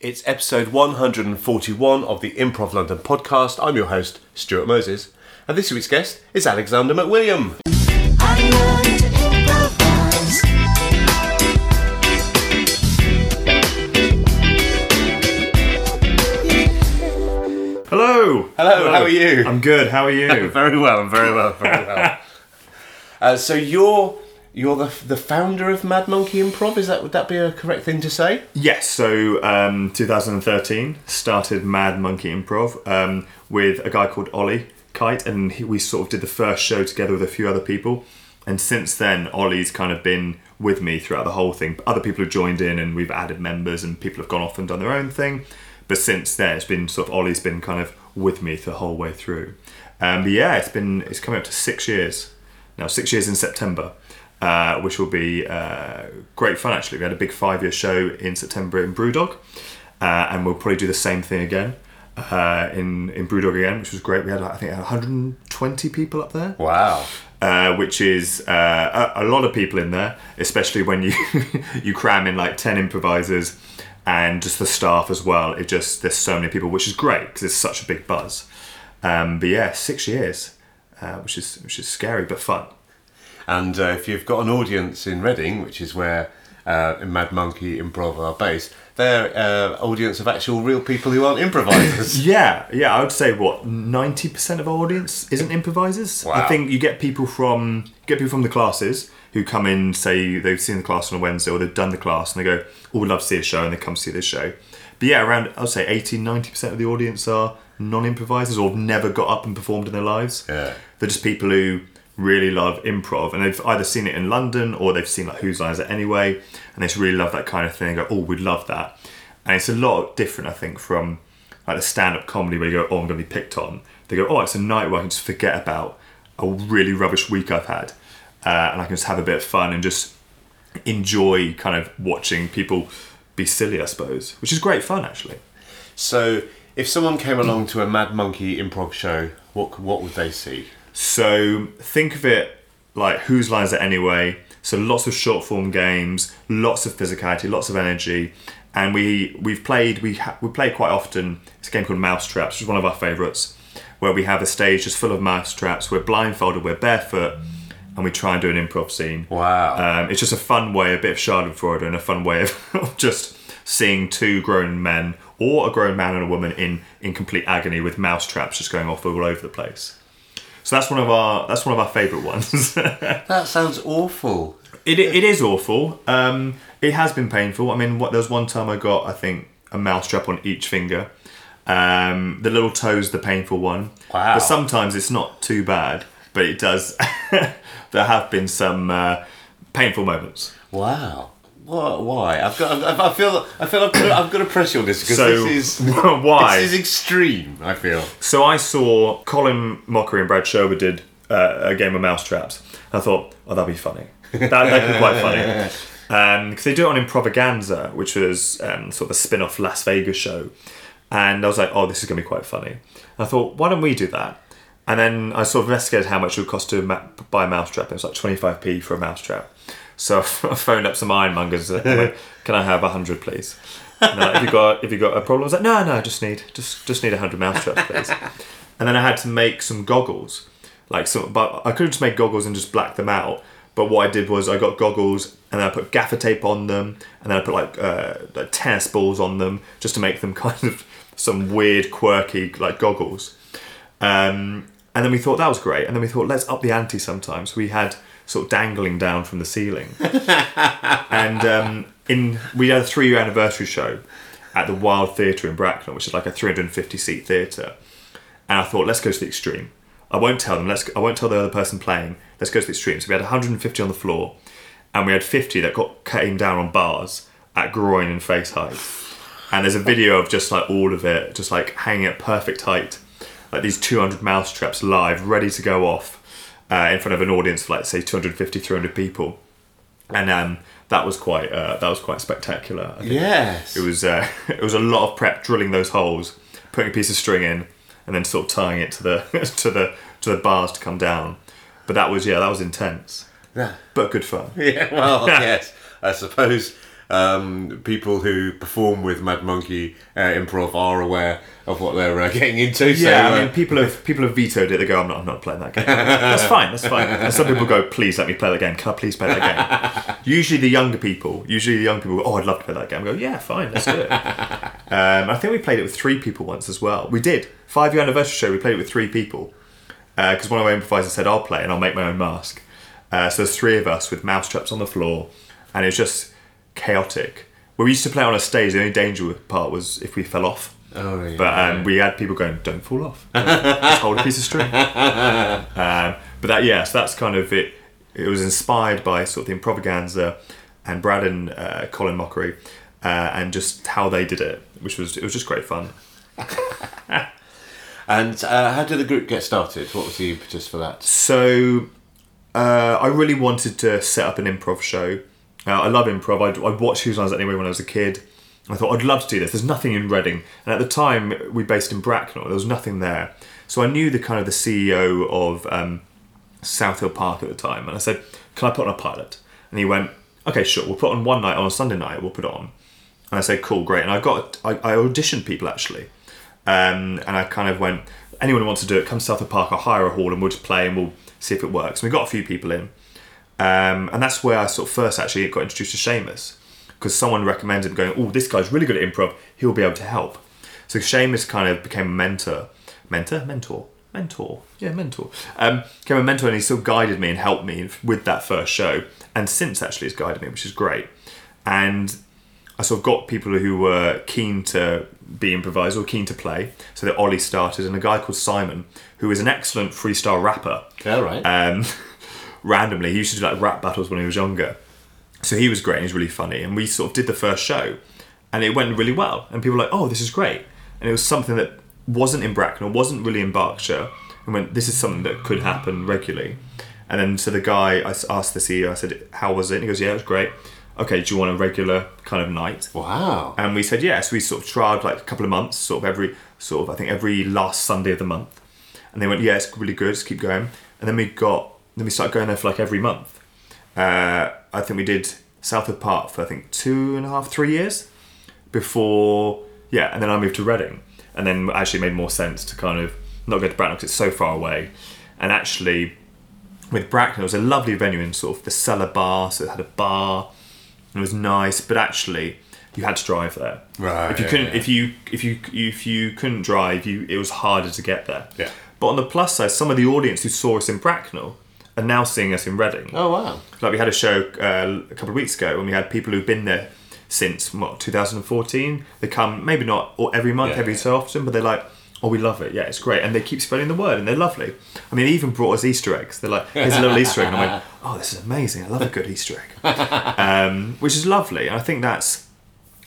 It's episode 141 of the Improv London podcast. I'm your host, Stuart Moses, and this week's guest is Alexander McWilliam. I learned to improvise. Hello. Hello, how are you? I'm good. How are you? very well, I'm very well, very well. uh, so you're you're the the founder of Mad Monkey Improv. Is that would that be a correct thing to say? yes. So, um, 2013 started Mad Monkey Improv um, with a guy called Ollie Kite, and he, we sort of did the first show together with a few other people. And since then, Ollie's kind of been with me throughout the whole thing. Other people have joined in, and we've added members, and people have gone off and done their own thing. But since then, it's been sort of Ollie's been kind of with me the whole way through. Um, but yeah, it's been it's coming up to six years now. Six years in September. Uh, which will be uh, great fun. Actually, we had a big five-year show in September in Brewdog, uh, and we'll probably do the same thing again uh, in in Brewdog again, which was great. We had I think 120 people up there, Wow. uh, which is uh, a, a lot of people in there, especially when you you cram in like 10 improvisers and just the staff as well. It just there's so many people, which is great because it's such a big buzz. Um, but yeah, six years, uh, which is which is scary but fun. And uh, if you've got an audience in Reading, which is where uh, Mad Monkey Improv are based, they're uh, audience of actual real people who aren't improvisers. Yeah, yeah, I would say what ninety percent of our audience isn't improvisers. Wow. I think you get people from get people from the classes who come in, say they've seen the class on a Wednesday or they've done the class and they go, "Oh, we'd love to see a show," and they come see this show. But yeah, around I'd say 80 90 percent of the audience are non-improvisers or have never got up and performed in their lives. Yeah. they're just people who really love improv and they've either seen it in London or they've seen like Whose Line Is It Anyway, and they just really love that kind of thing. They go, "Oh, we'd love that," and it's a lot different, I think, from like the stand-up comedy where you go, "Oh, I'm going to be picked on." They go, "Oh, it's a night where I can just forget about a really rubbish week I've had, uh, and I can just have a bit of fun and just enjoy kind of watching people be silly, I suppose, which is great fun actually." so if someone came along to a Mad Monkey Improv show, what what would they see? So think of it like whose lines are anyway. So lots of short form games, lots of physicality, lots of energy, and we we've played we ha- we play quite often. It's a game called Mousetraps, which is one of our favourites, where we have a stage just full of mousetraps. We're blindfolded, we're barefoot, and we try and do an improv scene. Wow. Um, it's just a fun way, a bit of Schadenfreude, and a fun way of, of just seeing two grown men or a grown man and a woman in in complete agony with mousetraps just going off all over the place. So that's one of our that's one of our favourite ones. that sounds awful. It it is awful. Um, it has been painful. I mean, what there was one time I got I think a mousetrap on each finger. Um, the little toe's the painful one. Wow. But sometimes it's not too bad, but it does. there have been some uh, painful moments. Wow. What, why? I've got. I I feel. I feel. I've got. To, I've got to press you on this because So this is. why? This is extreme. I feel. So I saw Colin Mochrie and Brad Sherwood did uh, a game of mousetraps. I thought, oh, that'd be funny. That, that could be quite funny. Because they do it on Improvaganza, which was um, sort of a spin off Las Vegas show. And I was like, oh, this is going to be quite funny. And I thought, why don't we do that? And then I sort of investigated how much it would cost to ma- buy a mousetrap. It was like 25p for a mousetrap. So I phoned up some ironmongers. like, Can I have a 100, please? Like, if you got if you got a problem, I was like, no, no, I just need just just need a 100 mousetraps, please. And then I had to make some goggles, like some, but I could just make goggles and just black them out. But what I did was I got goggles and then I put gaffer tape on them, and then I put like, uh, like tennis balls on them just to make them kind of some weird, quirky like goggles. Um, and then we thought that was great. And then we thought, let's up the ante sometimes. We had sort of dangling down from the ceiling. and um, in we had a three year anniversary show at the Wilde Theatre in Bracknell, which is like a 350 seat theatre. And I thought, let's go to the extreme. I won't tell them. Let's. I won't tell the other person playing. Let's go to the extreme. So we had 150 on the floor, and we had 50 that got came down on bars at groin and face height. And there's a video of just like all of it, just like hanging at perfect height, like these 200 mousetraps live, ready to go off uh, in front of an audience of like say 250, 300 people. And um, that was quite uh, that was quite spectacular. I think Yes. it was uh, it was a lot of prep, drilling those holes, putting a piece of string in, and then sort of tying it to the to the to the bars to come down. But that was yeah, that was intense, Yeah. but good fun. Yeah. Well, yes. I suppose. Um, people who perform with Mad Monkey uh, Improv are aware of what they're uh, getting into. so, Yeah, I uh, mean, people have people have vetoed it. They go, "I'm not, I'm not playing that game." that's fine. That's fine. And some people go, "Please let me play that game. Can I please play that game?" usually, the younger people, usually the young people, go, "Oh, I'd love to play that game." I go, "Yeah, fine, let's do it." um, I think we played it with three people once as well. We did five year anniversary show. We played it with three people because one of our improvisers said, "I'll play and I'll make my own mask." Uh, so there's three of us with mousetraps on the floor, and it was just chaotic. Where We used to play on a stage. The only danger part was if we fell off. Oh, yeah. But um, we had people going, "Don't fall off. Just hold a piece of string." um, but that, yes, that's kind of it. It was inspired by sort of the improvaganza and Brad and uh, Colin Mochrie, uh, and just how they did it, which was it was just great fun. And uh, how did the group get started? What was the impetus for that? So uh, I really wanted to set up an improv show. Uh, I love improv. I'd, I'd watched Whose Lines Anyway when I was a kid. I thought I'd love to do this. There's nothing in Reading, and at the time we based in Bracknell. There was nothing there, so I knew the kind of the CEO of um, South Hill Park at the time, and I said, "Can I put on a pilot?" And he went, "Okay, sure. We'll put on one night on a Sunday night. We'll put it on." And I said, "Cool, great." And I got I, I auditioned people actually, um, and I kind of went, "Anyone who wants to do it, come to South Hill Park. I'll hire a hall and we'll just play and we'll see if it works." And we got a few people in, um, and that's where I sort of first actually got introduced to Seamus because someone recommended going, "Oh, this guy's really good at improv. He'll be able to help." So Seamus kind of became a mentor, mentor, mentor, mentor, yeah, mentor. Um, became a mentor, and he still guided me and helped me with that first show, and since actually has guided me, which is great. And I sort of got people who were keen to be improvised or keen to play. So that Ollie started, and a guy called Simon, who is an excellent freestyle rapper All right. um, randomly. He used to do like rap battles when he was younger. So he was great and he was really funny. And we sort of did the first show and it went really well. And people were like, oh, this is great. And it was something that wasn't in Bracknell, wasn't really in Berkshire. And went, this is something that could happen regularly. And then so the guy, I asked the CEO, I said, how was it? And he goes, yeah, it was great. Okay, do you want a regular kind of night? wow. And we said yes. We sort of tried like a couple of months, sort of every sort of I think every last Sunday of the month. And they went, yeah, it's really good. Just keep going. And then we got then we started going there for like every month. Uh, I think we did South Hill Park for I think two and a half, three years before yeah. And then I moved to Reading, and then actually made more sense to kind of not go to Bracknell because it's so far away. And actually, with Bracknell, it was a lovely venue in sort of the cellar bar, so it had a bar. It was nice, but actually, you had to drive there. Right, If you yeah, couldn't, yeah. if you if you if you couldn't drive, you it was harder to get there. Yeah. But on the plus side, some of the audience who saw us in Bracknell are now seeing us in Reading. Oh wow. Like we had a show uh, a couple of weeks ago, and we had people who've been there since what 2014. They come maybe not every month, Yeah, every yeah. so often, but they're like, "Oh, we love it. Yeah, it's great," and they keep spreading the word, and they're lovely. I mean, they even brought us Easter eggs. They're like, "Here's a little Easter egg," and I went, "Oh, this is amazing. I love a good Easter egg," um, which is lovely. And I think that's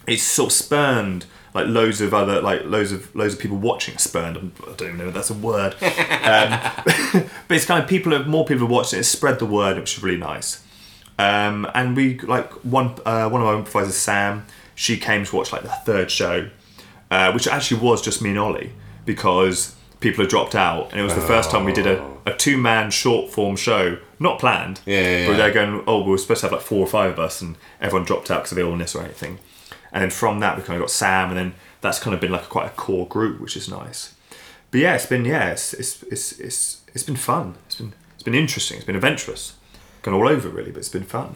it's sort of spurned like loads of other like loads of loads of people watching spurned. I don't even know if that's a word. Um, but it's kind of people have more people have watched it. It's spread the word which is really nice. Um, and we like one uh, one of our improvisers Sam she came to watch like the third show uh, which actually was just me and Ollie because people had dropped out and it was the first time we did a, a two-man short form show not planned Yeah, yeah, but yeah. they're going oh we were supposed to have like four or five of us and everyone dropped out because of illness or anything and then from that we kind of got Sam and then that's kind of been like quite a core group which is nice. But yeah it's been yeah it's it's it's it's, it's been fun. It's been it's been interesting. It's been adventurous. Gone all over really but it's been fun.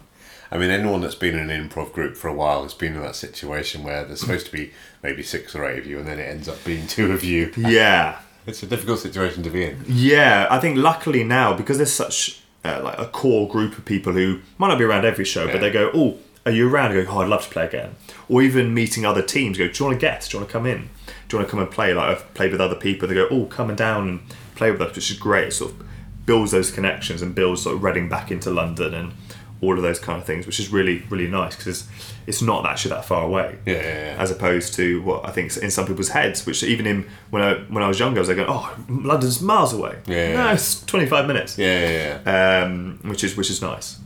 I mean, anyone that's been in an improv group for a while has been in that situation where there's supposed to be maybe six or eight of you, and then it ends up being two of you. yeah. It's a difficult situation to be in. Yeah, I think luckily now because there's such uh, like a core group of people who might not be around every show, Yeah. but they go, "Oh, are you around?" I go, "Oh, I'd love to play again." Or even meeting other teams, go, "Do you want to guest? Do you want to come in? Do you want to come and play?" Like I've played with other people. They go, "Oh, come and down and play with us," which is great. It sort of builds those connections and builds sort of Reading back into London and all of those kind of things, which is really really nice because it's, it's not actually that far away Yeah, yeah, yeah. as opposed to what I think in some people's heads, which even in when I when I was younger, I was like, oh, London's miles away. Yeah, no, yeah. it's twenty five minutes. Yeah, yeah, yeah. Um, which is which is nice.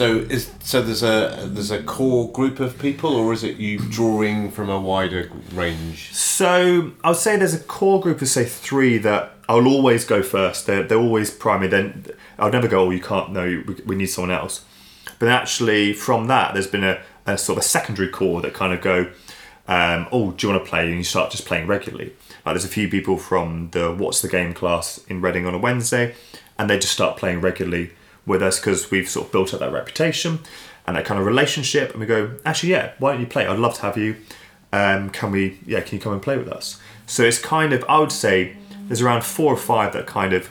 So is so there's a there's a core group of people, or is it you drawing from a wider range? So I would say there's a core group of say three that I'll always go first. They're, they're always primary. Then I'll never go. Oh, you can't. No, we, we need someone else. But actually, from that, there's been a, a sort of a secondary core that kind of go, um, oh, do you want to play? And you start just playing regularly. Like there's a few people from the What's the Game class in Reading on a Wednesday, and they just start playing regularly with us because we've sort of built up that reputation and that kind of relationship. And we go, actually, yeah, why don't you play? I'd love to have you. Um, can we? Yeah, can you come and play with us? So it's kind of, I would say, there's around four or five that kind of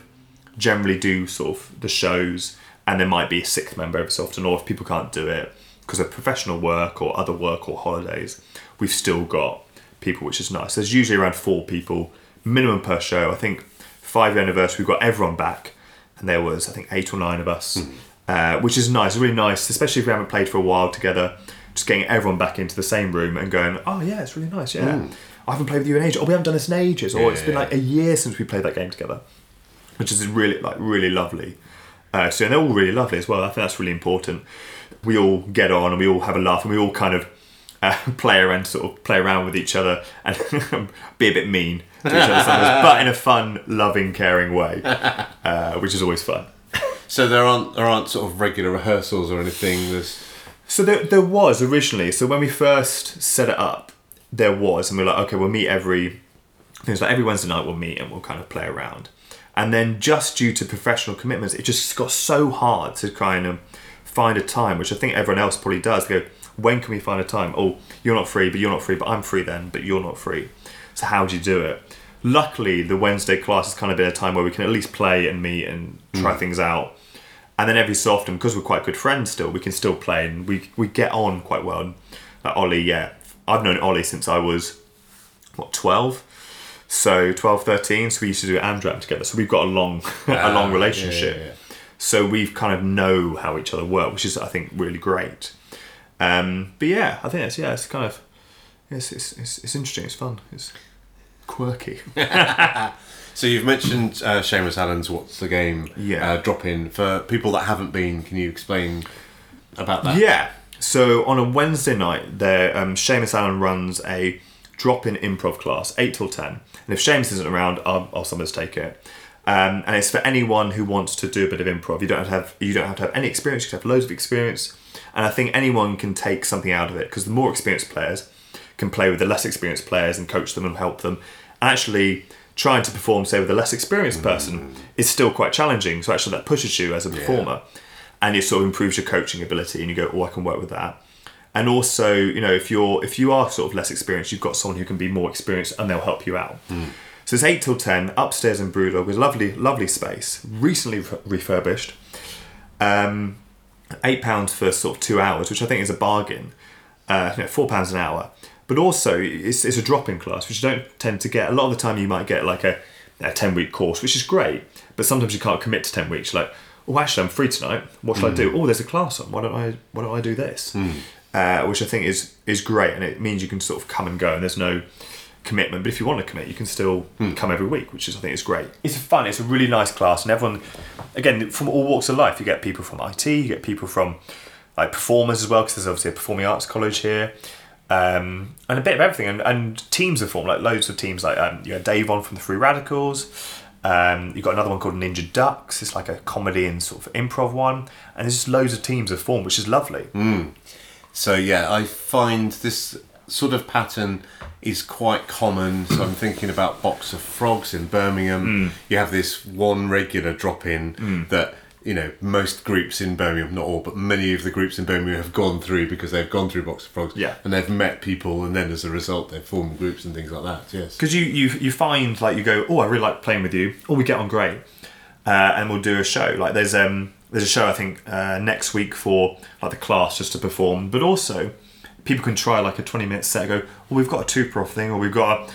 generally do sort of the shows, and there might be a sixth member every so often, or if people can't do it because of professional work or other work or holidays, we've still got people, which is nice. There's usually around four people minimum per show. I think five anniversary, we've got everyone back, and there was I think eight or nine of us, uh, which is nice, really nice, especially if we haven't played for a while together. Just getting everyone back into the same room and going, oh yeah, it's really nice, yeah. I haven't played with you in ages, or we haven't done this in ages, or Yeah, it's been yeah. like a year since we played that game together which is really like really lovely. Uh, so and they're all really lovely as well. I think that's really important. We all get on and we all have a laugh and we all kind of uh, play around, sort of play around with each other and be a bit mean to each but in a fun, loving, caring way, uh, which is always fun. So there aren't there aren't sort of regular rehearsals or anything. There's So there, there was originally. So when we first set it up, there was, and we were like, okay, we'll meet every. Things like every Wednesday night we'll meet and we'll kind of play around. And then just due to professional commitments, it just got so hard to kind of find a time, which I think everyone else probably does. They go, when can we find a time? Oh, you're not free, but you're not free, but I'm free then, but you're not free. So how do you do it? Luckily, the Wednesday class has kind of been a time where we can at least play and meet and try things out. And then every so often, because we're quite good friends still, we can still play and we, we get on quite well. Like Ollie, yeah, I've known Ollie since I was, what, 12? So 12, 13, so we used to do Amdram together. So we've got a long, a long Ah, relationship. yeah, yeah, yeah. So we've kind of know how each other work, which is, I think, really great. Um, but yeah, I think it's, yeah, it's kind of, it's, it's, it's, it's interesting, it's fun, it's quirky. So you've mentioned uh, Seamus Allen's "What's the Game?" Yeah. uh, drop in for people that haven't been. Can you explain about that? Yeah. So on a Wednesday night, there um, Seamus Allen runs a drop-in improv class, eight till ten. And if Seamus isn't around, I'll, I'll sometimes take it. Um, and it's for anyone who wants to do a bit of improv. You don't have to have you don't have to have any experience. You can have loads of experience, and I think anyone can take something out of it because the more experienced players can play with the less experienced players and coach them and help them. Actually, trying to perform, say, with a less experienced person is still quite challenging. So actually, that pushes you as a performer and it sort of improves your coaching ability and you go oh i can work with that. And also you know if you're if you are sort of less experienced you've got someone who can be more experienced and they'll help you out. So it's 8 till 10 upstairs in brewdog with lovely lovely space recently re- refurbished. Um, eight pounds for sort of two hours which i think is a bargain. Uh, you know, four pounds an hour but also it's, it's a drop-in class which you don't tend to get. A lot of the time you might get like a, a 10 week course which is great but sometimes you can't commit to 10 weeks. Like oh actually i'm free tonight. What should i do? Mm. Oh there's a class on. Why don't i why don't i do this? Mm. Uh, which i think is is great and it means you can sort of come and go and there's no commitment. But if you want to commit you can still mm. come every week which is i think is great. It's fun. It's a really nice class and everyone again from all walks of life you get people from it you get people from like performers as well because there's obviously a performing arts college here um, and a bit of everything. And, and teams have formed like loads of teams like um, you had Dave on from the Free Radicals. Um, you've got another one called Ninja Ducks. It's like a comedy and sort of improv one. And there's just loads of teams have formed which is lovely. So yeah, I find this sort of pattern is quite common. So I'm thinking about Box of Frogs in Birmingham. You have this one regular drop in that you know most groups in Birmingham, not all, but many of the groups in Birmingham have gone through because they've gone through Box of Frogs. Yeah. and they've met people, and then as a result, they've formed groups and things like that. Yes. because you, you you find like you go oh I really like playing with you oh we get on great uh, and we'll do a show like there's um there's a show I think uh, next week for like the class just to perform but also people can try like a 20 minute set go well we've got a two prof thing or we've got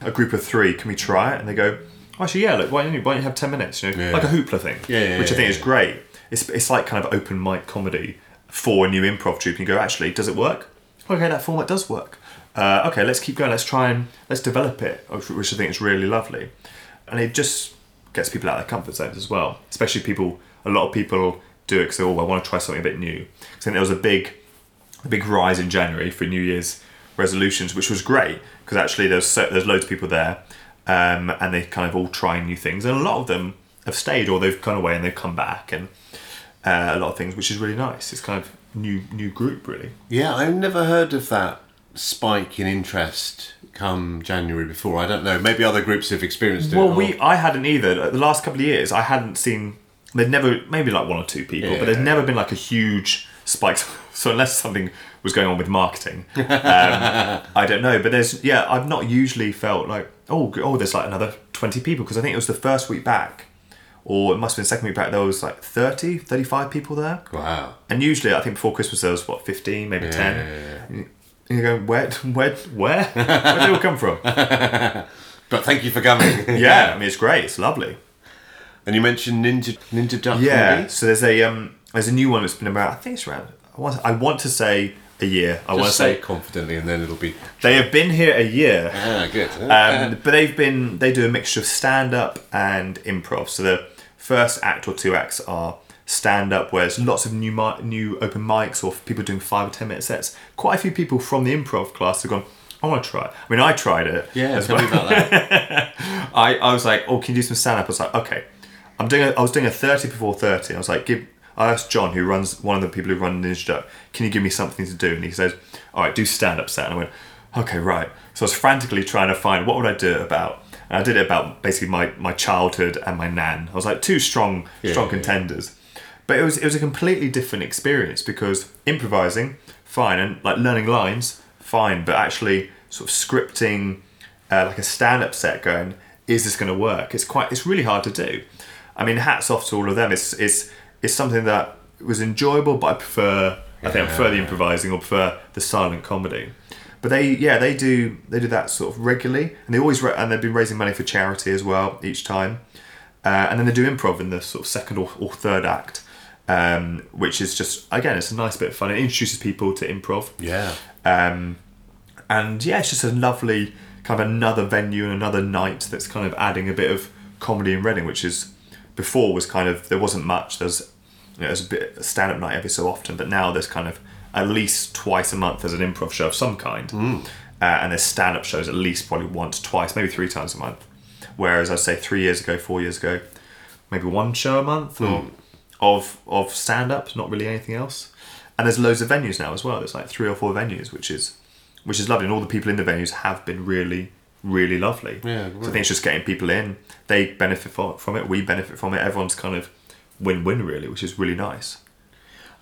a, a group of three can we try it and they go oh, actually yeah look why don't you, why don't you have 10 minutes you know? Yeah. like a hoopla thing Yeah, yeah, which I think is great. It's, it's like kind of open mic comedy for a new improv troupe. You go actually does it work? Okay that format does work. Uh, okay let's keep going. Let's try and let's develop it which which I think is really lovely. And it just gets people out of their comfort zones as well especially people a lot of people do it because oh I want to try something a bit new. I think there was a big a big rise in January for New Year's resolutions, which was great because actually there's so, there's loads of people there, um, and they kind of all trying new things, and a lot of them have stayed or they've gone away and they've come back, and uh, a lot of things, which is really nice. It's kind of new new group really. Yeah, I've never heard of that spike in interest come January before. I don't know. Maybe other groups have experienced it. Well, or- we I hadn't either. The last couple of years, I hadn't seen. There'd never maybe like one or two people, but there's Yeah. never been like a huge spike. So unless something was going on with marketing, um, I don't know. But there's yeah, I've not usually felt like oh oh there's like another twenty people because I think it was the first week back, or it must have been second week back. There was like 30, 35 people there. Wow. And usually, I think before Christmas there was what fifteen, maybe Yeah, ten. yeah, yeah. And you go, where, where, where? Where did it all come from? But thank you for coming. Yeah, I mean it's great, it's lovely. And you mentioned Ninja Ninja Duck Yeah. Comedy? So there's a um, there's a new one that's been about. I think it's around. I want, I want to say a year. I want to say say it confidently and then it'll be. they have been here a year. Ah, good. Um, but they've been they do a mixture of stand up and improv. So the first act or two acts are stand up, where there's lots of new mi- new open mics or people doing five or ten minute sets. Quite a few people from the improv class have gone. I want to try it. I mean, I tried it. yeah, tell me about that. I, I was like, oh, can you do some stand up? I was like, okay. I'm doing. A, I was doing a thirty before thirty. I was like, give. I asked John, who runs one of the people who run Ninja Duck, can you give me something to do? And he says, all right, do stand up set. And I went, okay, right. So I was frantically trying to find what would I do about. And I did it about basically my my childhood and my nan. I was like two strong strong yeah, yeah. contenders. But it was it was a completely different experience because improvising, fine, and like learning lines, fine, but actually sort of scripting uh, like a stand-up set going is this going to work it's quite it's really hard to do i mean hats off to all of them it's it's it's something that was enjoyable but i prefer i think i prefer the improvising or prefer the silent comedy. But they yeah they do they do that sort of regularly and they always ra- and they've been raising money for charity as well each time. Uh, and then they do improv in the sort of second or, or third act um, which is just again it's a nice bit of fun. It introduces people to improv. Yeah. um, and yeah, it's just a lovely kind of another venue and another night that's kind of adding a bit of comedy in Reading, which is before was kind of there wasn't much. There's you know, there's a bit stand up night every so often, but now there's kind of at least twice a month there's an improv show of some kind, uh, and there's stand up shows at least probably once, twice, maybe three times a month. Whereas I'd say three years ago, four years ago, maybe one show a month or of of stand up, not really anything else. And there's loads of venues now as well. There's like three or four venues, which is which is lovely. And all the people in the venues have been really, really lovely. Yeah, So I think it's just getting people in. They benefit from it. We benefit from it. Everyone's kind of win-win really, which is really nice.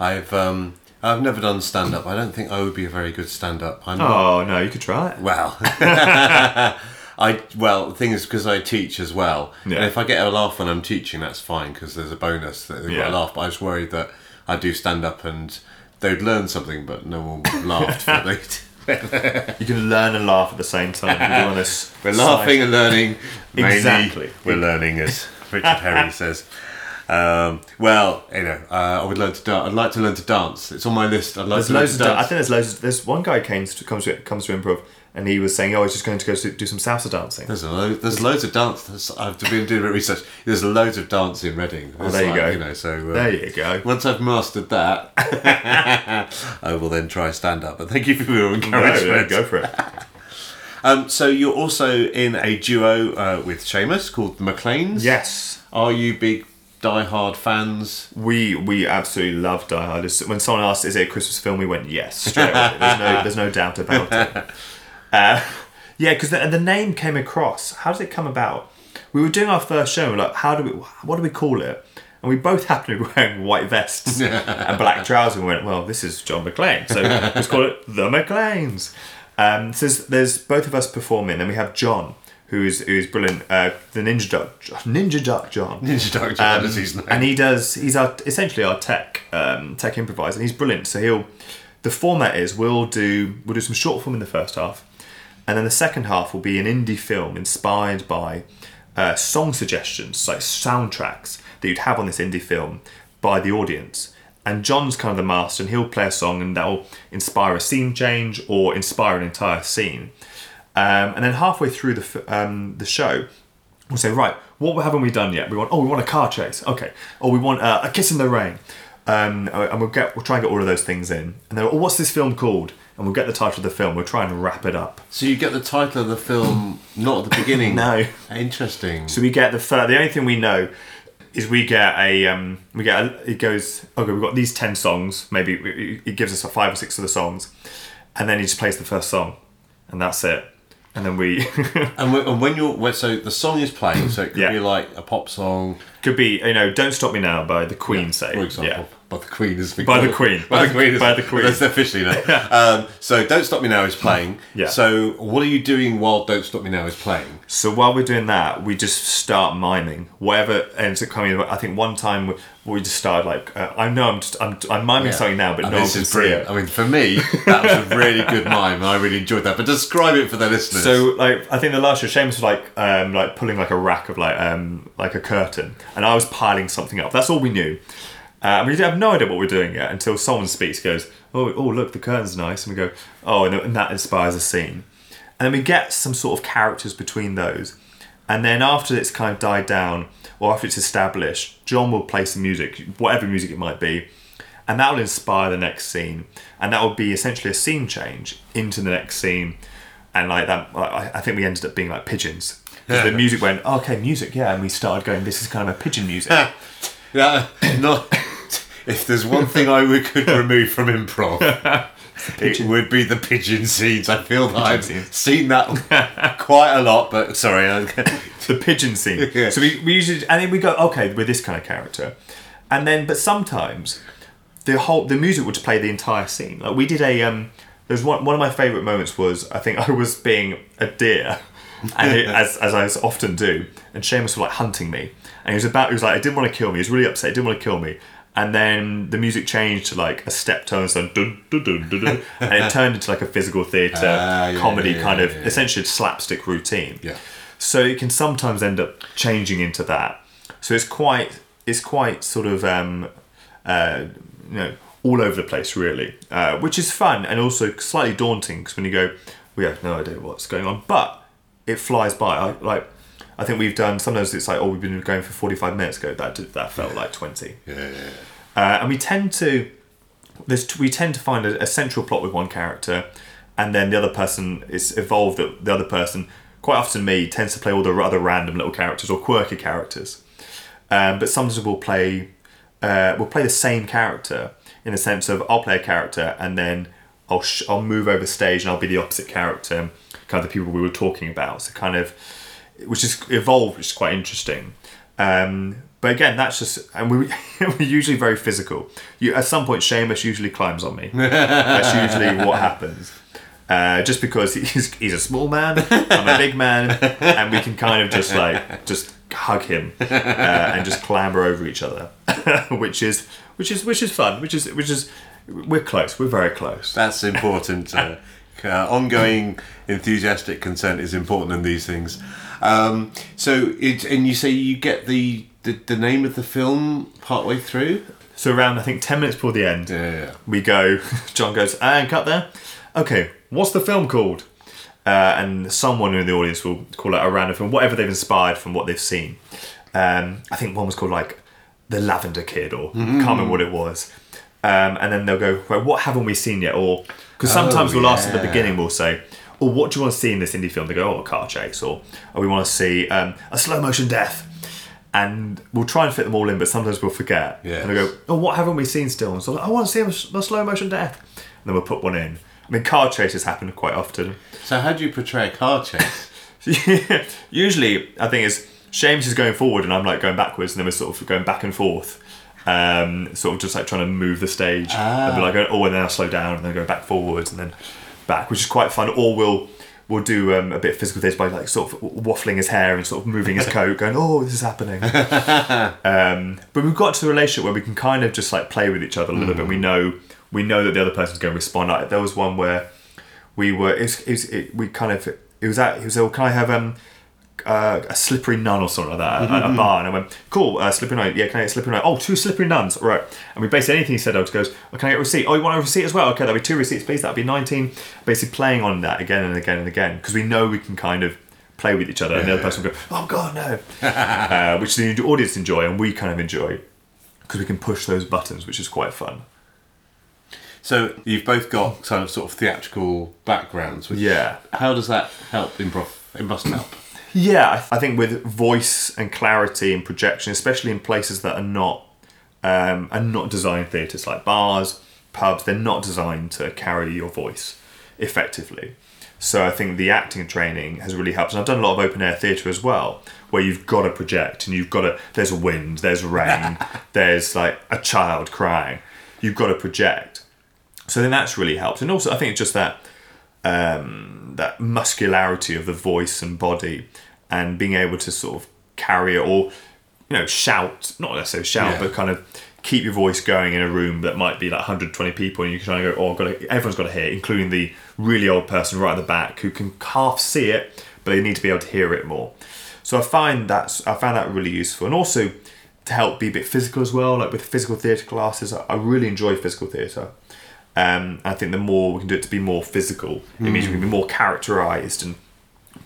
I've um I've never done stand up. I don't think I would be a very good stand up. I'm not Oh no, you could try it. Well, I well the thing is because I teach as well, Yeah. and if I get a laugh when I'm teaching, that's fine because there's a bonus that they Yeah. got a laugh. But I was worried that I do stand up and they'd learn something, but no one laughed. but they, You can learn and laugh at the same time. You're we're laughing and learning. Exactly. we're learning, as Richard Herring says. Um, well, you know, uh, I would learn to dance. I'd like to learn to dance. It's on my list. I'd like There's to learn loads to of. I think there's loads. Of, there's one guy came to comes to comes to improv, and he was saying, "Oh, he's just going to go to do some salsa dancing." There's a lo- there's loads of dance. There's, I've been doing a bit of research. There's loads of dance in Reading. There's there you like, go. You know, so uh, There you go. once I've mastered that, I will then try stand up. But thank you for your encouragement. no, go for it. Um, so you're also in a duo uh, with Seamus called the McClanes. Yes. Are you big die-hard fans? We we absolutely love Die Hard. When someone asked, "Is it a Christmas film?" we went, "Yes." Straight away. There's no there's no doubt about it. Uh, yeah, because the, the name came across. How did it come about? We were doing our first show. and We're like, how do we? What do we call it? And we both happened to be wearing white vests and black trousers. And we went, well, this is John McClane, so let's call it the McClanes. Um, so there's, there's both of us performing. Then we have John, who's who's brilliant. Uh, the Ninja Duck, Ninja Duck John. Ninja Duck John is his name. Um, and he does he's our essentially our tech um, tech improviser and he's brilliant so he'll the format is we'll do we'll do some short form in the first half and then the second half will be an indie film inspired by uh, song suggestions like soundtracks that you'd have on this indie film by the audience and John's kind of the master and he'll play a song and that'll inspire a scene change or inspire an entire scene um, and then halfway through the f- um, the show we'll say, right, what haven't we done yet? We want, oh, we want a car chase. Okay. Or we want uh, a kiss in the rain. Um, and we'll get, we'll try and get all of those things in. And then, oh, what's this film called? And we'll get the title of the film. We'll try and wrap it up. So you get the title of the film not at the beginning. No. Interesting. So we get the fir- the only thing we know is we get a um, we get a, it goes okay we've got these 10 songs maybe it- it gives us a five or six of the songs and then he just plays the first song and that's it and then we And when, and when you're so the song is playing, so it could Yeah. be like a pop song, could be you know don't stop me now by the queen say for example, yeah by the Queen is By the Queen. by the Queen, is- By the Queen. That's officially now. um, so "Don't Stop Me Now" is playing. Yeah. So what are you doing while "Don't Stop Me Now" is playing? So while we're doing that, we just start miming whatever ends up coming. I think one time we, we just started like uh, I know I'm just I'm, I'm miming something now, but And no this is brilliant. I mean, for me, that was a really good mime. and I really enjoyed that. But describe it for the listeners. So like I think the last year, Seamus was like um, like pulling like a rack of like um, like a curtain, and I was piling something up. That's all we knew. Uh, and we have no idea what we're doing yet until someone speaks, goes, "Oh, oh, look, the curtain's nice," and we go, "Oh," and, and that inspires a scene. And then we get some sort of characters between those, and then after it's kind of died down or after it's established, John will play some music, whatever music it might be, and that will inspire the next scene, and that will be essentially a scene change into the next scene, and like that, I, I think we ended up being like pigeons. 'Cause the music went, oh, okay, music, yeah, and we started going, this is kind of a pigeon music. Yeah, not. If there's one thing I would, could remove from improv, it would be the pigeon scenes. I feel that I've scenes. seen that quite a lot, but sorry. The pigeon scene. Yeah. So we, we usually and then we go okay with this kind of character, and then but sometimes the whole the music would play the entire scene. Like we did a um. There's one one of my favourite moments was I think I was being a deer, and it, as as I often do, and Seamus was like hunting me, and he was about he was like I didn't want to kill me. He was really upset. He didn't want to kill me. And then the music changed to like a step tone, so dun, dun, dun, dun, dun, and it turned into like a physical theatre Ah, yeah, comedy yeah, kind yeah, of yeah. essentially slapstick routine. Yeah. So it can sometimes end up changing into that. So it's quite it's quite sort of um, uh, you know all over the place really, uh, which is fun and also slightly daunting because when you go, we have no idea what's going on, but it flies by. I, like I think we've done sometimes it's like oh we've been going for forty five minutes ago that did, that felt like twenty. yeah, yeah, yeah. Uh, and we tend to there's we tend to find a, a central plot with one character, and then the other person is evolved. That the other person, quite often me, tends to play all the other random little characters or quirky characters. Um, but sometimes we'll play uh, we'll play the same character in the sense of I'll play a character and then I'll sh- I'll move over stage and I'll be the opposite character, kind of the people we were talking about. So kind of which is evolved, which is quite interesting. Um, but again, that's just, and we we're usually very physical. You, at some point, Seamus usually climbs on me. that's usually what happens. Uh, just because he's, he's a small man, I'm a big man, and we can kind of just like just hug him uh, and just clamber over each other, which is which is which is fun, which is which is we're close, we're very close. That's important. Uh, ongoing enthusiastic consent is important in these things. Um, so, it, and you say you get the, the the name of the film partway through. So around I think ten minutes before the end, Yeah, yeah. we go. John goes, and cut there. Okay, what's the film called? Uh, and someone in the audience will call it a random film, whatever they've inspired from what they've seen. Um, I think one was called like The Lavender Kid, or can't remember what it was. Um, and then they'll go, well, what haven't we seen yet? Or because sometimes Oh, we'll ask at the beginning, we'll say, "Oh, what do you want to see in this indie film?" They go, "Oh, a car chase," or "Oh, we want to see um, a slow motion death." And we'll try and fit them all in, but sometimes we'll forget. Yes. And they go, "Oh, what haven't we seen still?" And so like, I want to see a slow motion death. And then we'll put one in. I mean, car chases happen quite often. So, how do you portray a car chase? Usually, I think it's James is going forward and I'm like going backwards, and then we're sort of going back and forth, um, sort of just like trying to move the stage. And be like, oh, and then I'll slow down and then go back forwards and then back, which is quite fun. Or we'll we'll do um, a bit of physical theatre by like sort of waffling his hair and sort of moving his coat, going, oh, this is happening. um, but we've got to a relationship where we can kind of just like play with each other a little bit. We know we know that the other person's going to respond. Like there was one where we were it was, it was, it, we kind of it was at he was oh can I have um uh, a slippery nun or something like that at a bar. And I went cool uh, slippery nun. Yeah can I get a slippery nun? Oh two slippery nuns. All right. And we basically anything he said I just goes oh, can I get a receipt? Oh you want a receipt as well? Okay that'll be two receipts please. That'll be 19 basically playing on that again and again and again because we know we can kind of play with each other. And the other person will go oh god no. Uh, which the audience enjoy and we kind of enjoy because we can push those buttons which is quite fun. So, you've both got kind of sort of theatrical backgrounds. Which, yeah. How does that help improv? It must help. Yeah, I, th- I think with voice and clarity and projection, especially in places that are not um, are not designed theatres like bars, pubs, they're not designed to carry your voice effectively. So I think the acting training has really helped. And I've done a lot of open air theatre as well, where you've got to project and you've got to. There's wind, there's rain, there's like a child crying. You've got to project. So then that's really helped. And also, I think it's just that um, that muscularity of the voice and body and being able to sort of carry it or you know shout not necessarily shout Yeah. but kind of keep your voice going in a room that might be like 120 people and you can try and go oh I've got to, everyone's got to hear it, including the really old person right at the back who can half see it but they need to be able to hear it more. So I find that's I found that really useful. And also to help be a bit physical as well like with physical theatre classes I really enjoy physical theatre. Um, I think the more we can do it to be more physical, it means we can be more characterized and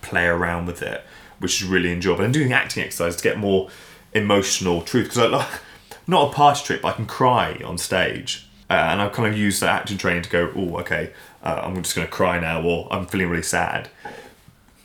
play around with it, which is really enjoyable. And doing acting exercises to get more emotional truth because I like not a party trick, but I can cry on stage, uh, and I kind of use that acting training to go, oh, okay, uh, I'm just going to cry now, or I'm feeling really sad.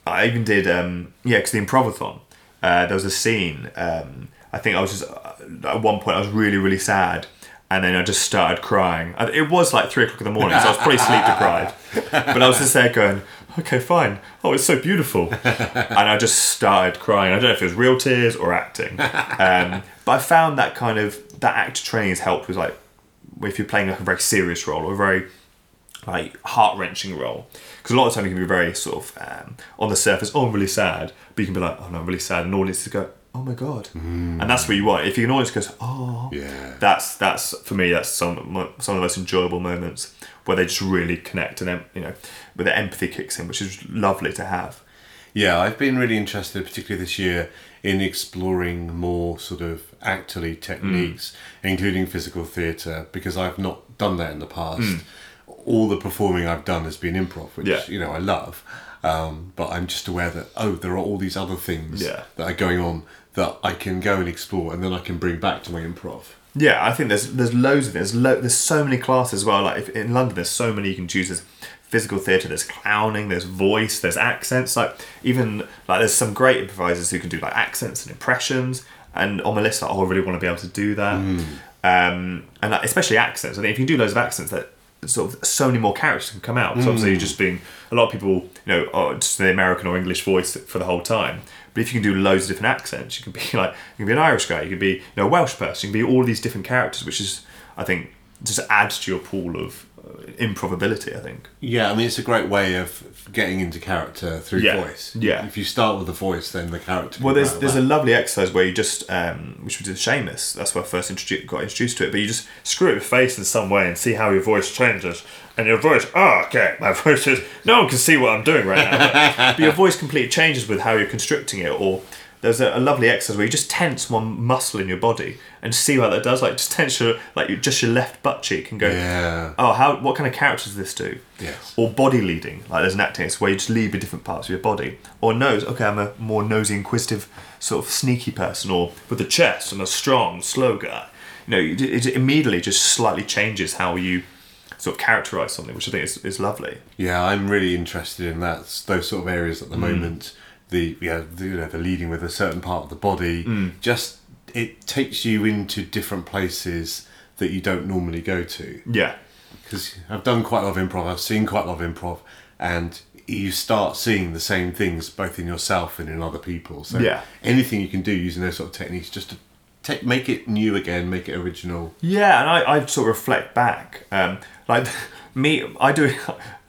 I even did, um, yeah, because the improvathon, uh, there was a scene. Um, I think I was just uh, at one point I was really really sad, and then I just started crying. It was like three o'clock in the morning, so I was probably sleep deprived. But I was just there going, okay, fine. Oh, it's so beautiful, and I just started crying. I don't know if it was real tears or acting, um, but I found that kind of that actor training has helped with like if you're playing like a very serious role or a very like heart wrenching role. Because a lot of the time you can be very sort of um, on the surface, oh, I'm really sad, but you can be like, oh no, I'm really sad, and audiences go, oh my god, mm. and that's what you want. If you can always go, oh, Yeah. that's that's for me, that's some of some of the most enjoyable moments where they just really connect and em- you know, where the empathy kicks in, which is lovely to have. Yeah, I've been really interested, particularly this year, in exploring more sort of actorly mm. techniques, including physical theatre, because I've not done that in the past. Mm. All the performing I've done has been improv, which Yeah. you know I love. Um, but I'm just aware that oh, there are all these other things Yeah. that are going on that I can go and explore, and then I can bring back to my improv. Yeah, I think there's there's loads of it. There's lo- there's so many classes as well. Like if, in London, there's so many you can choose. There's physical theatre, there's clowning, there's voice, there's accents. Like even like there's some great improvisers who can do like accents and impressions. And on my list, like, oh, I really want to be able to do that. Um, and like, especially accents. I think if you can do loads of accents, that sort of so many more characters can come out. So obviously, you're just being a lot of people, you know, are just the American or English voice for the whole time. But if you can do loads of different accents, you can be like you can be an Irish guy, you can be you know, a Welsh person, you can be all these different characters, which is I think just adds to your pool of improbability. I think. Yeah, I mean it's a great way of getting into character through Yeah. voice. Yeah. If you start with the voice, then the character. Well, there's there's a lovely exercise where you just, um, which we did Seamus. That's where I first introduced, got introduced to it. But you just screw it with face in some way and see how your voice changes. And your voice, oh, okay, my voice is. No one can see what I'm doing right now. But, but your voice completely changes with how you're constricting it. Or there's a, a lovely exercise where you just tense one muscle in your body and see what that does. Like just tense your like your, just your left butt cheek and go. Yeah. Oh, how? What kind of character does this do? Yes. Or body leading, like there's an acting it's where you just lead with different parts of your body. Or nose, okay, I'm a more nosy, inquisitive, sort of sneaky person. Or with the chest, I'm a strong, slow guy. You know, it, it immediately just slightly changes how you sort of characterize something, which I think is, is lovely. Yeah, I'm really interested in that those sort of areas Mm. at the moment. The yeah, the, you know, the leading with a certain part of the body. Mm. Just it takes you into different places that you don't normally go to. Yeah. Because I've done quite a lot of improv. I've seen quite a lot of improv, and you start seeing the same things both in yourself and in other people. So Yeah. anything you can do using those sort of techniques, just to take, make it new again, make it original. Yeah, and I, I sort of reflect back. Um, like me, I do.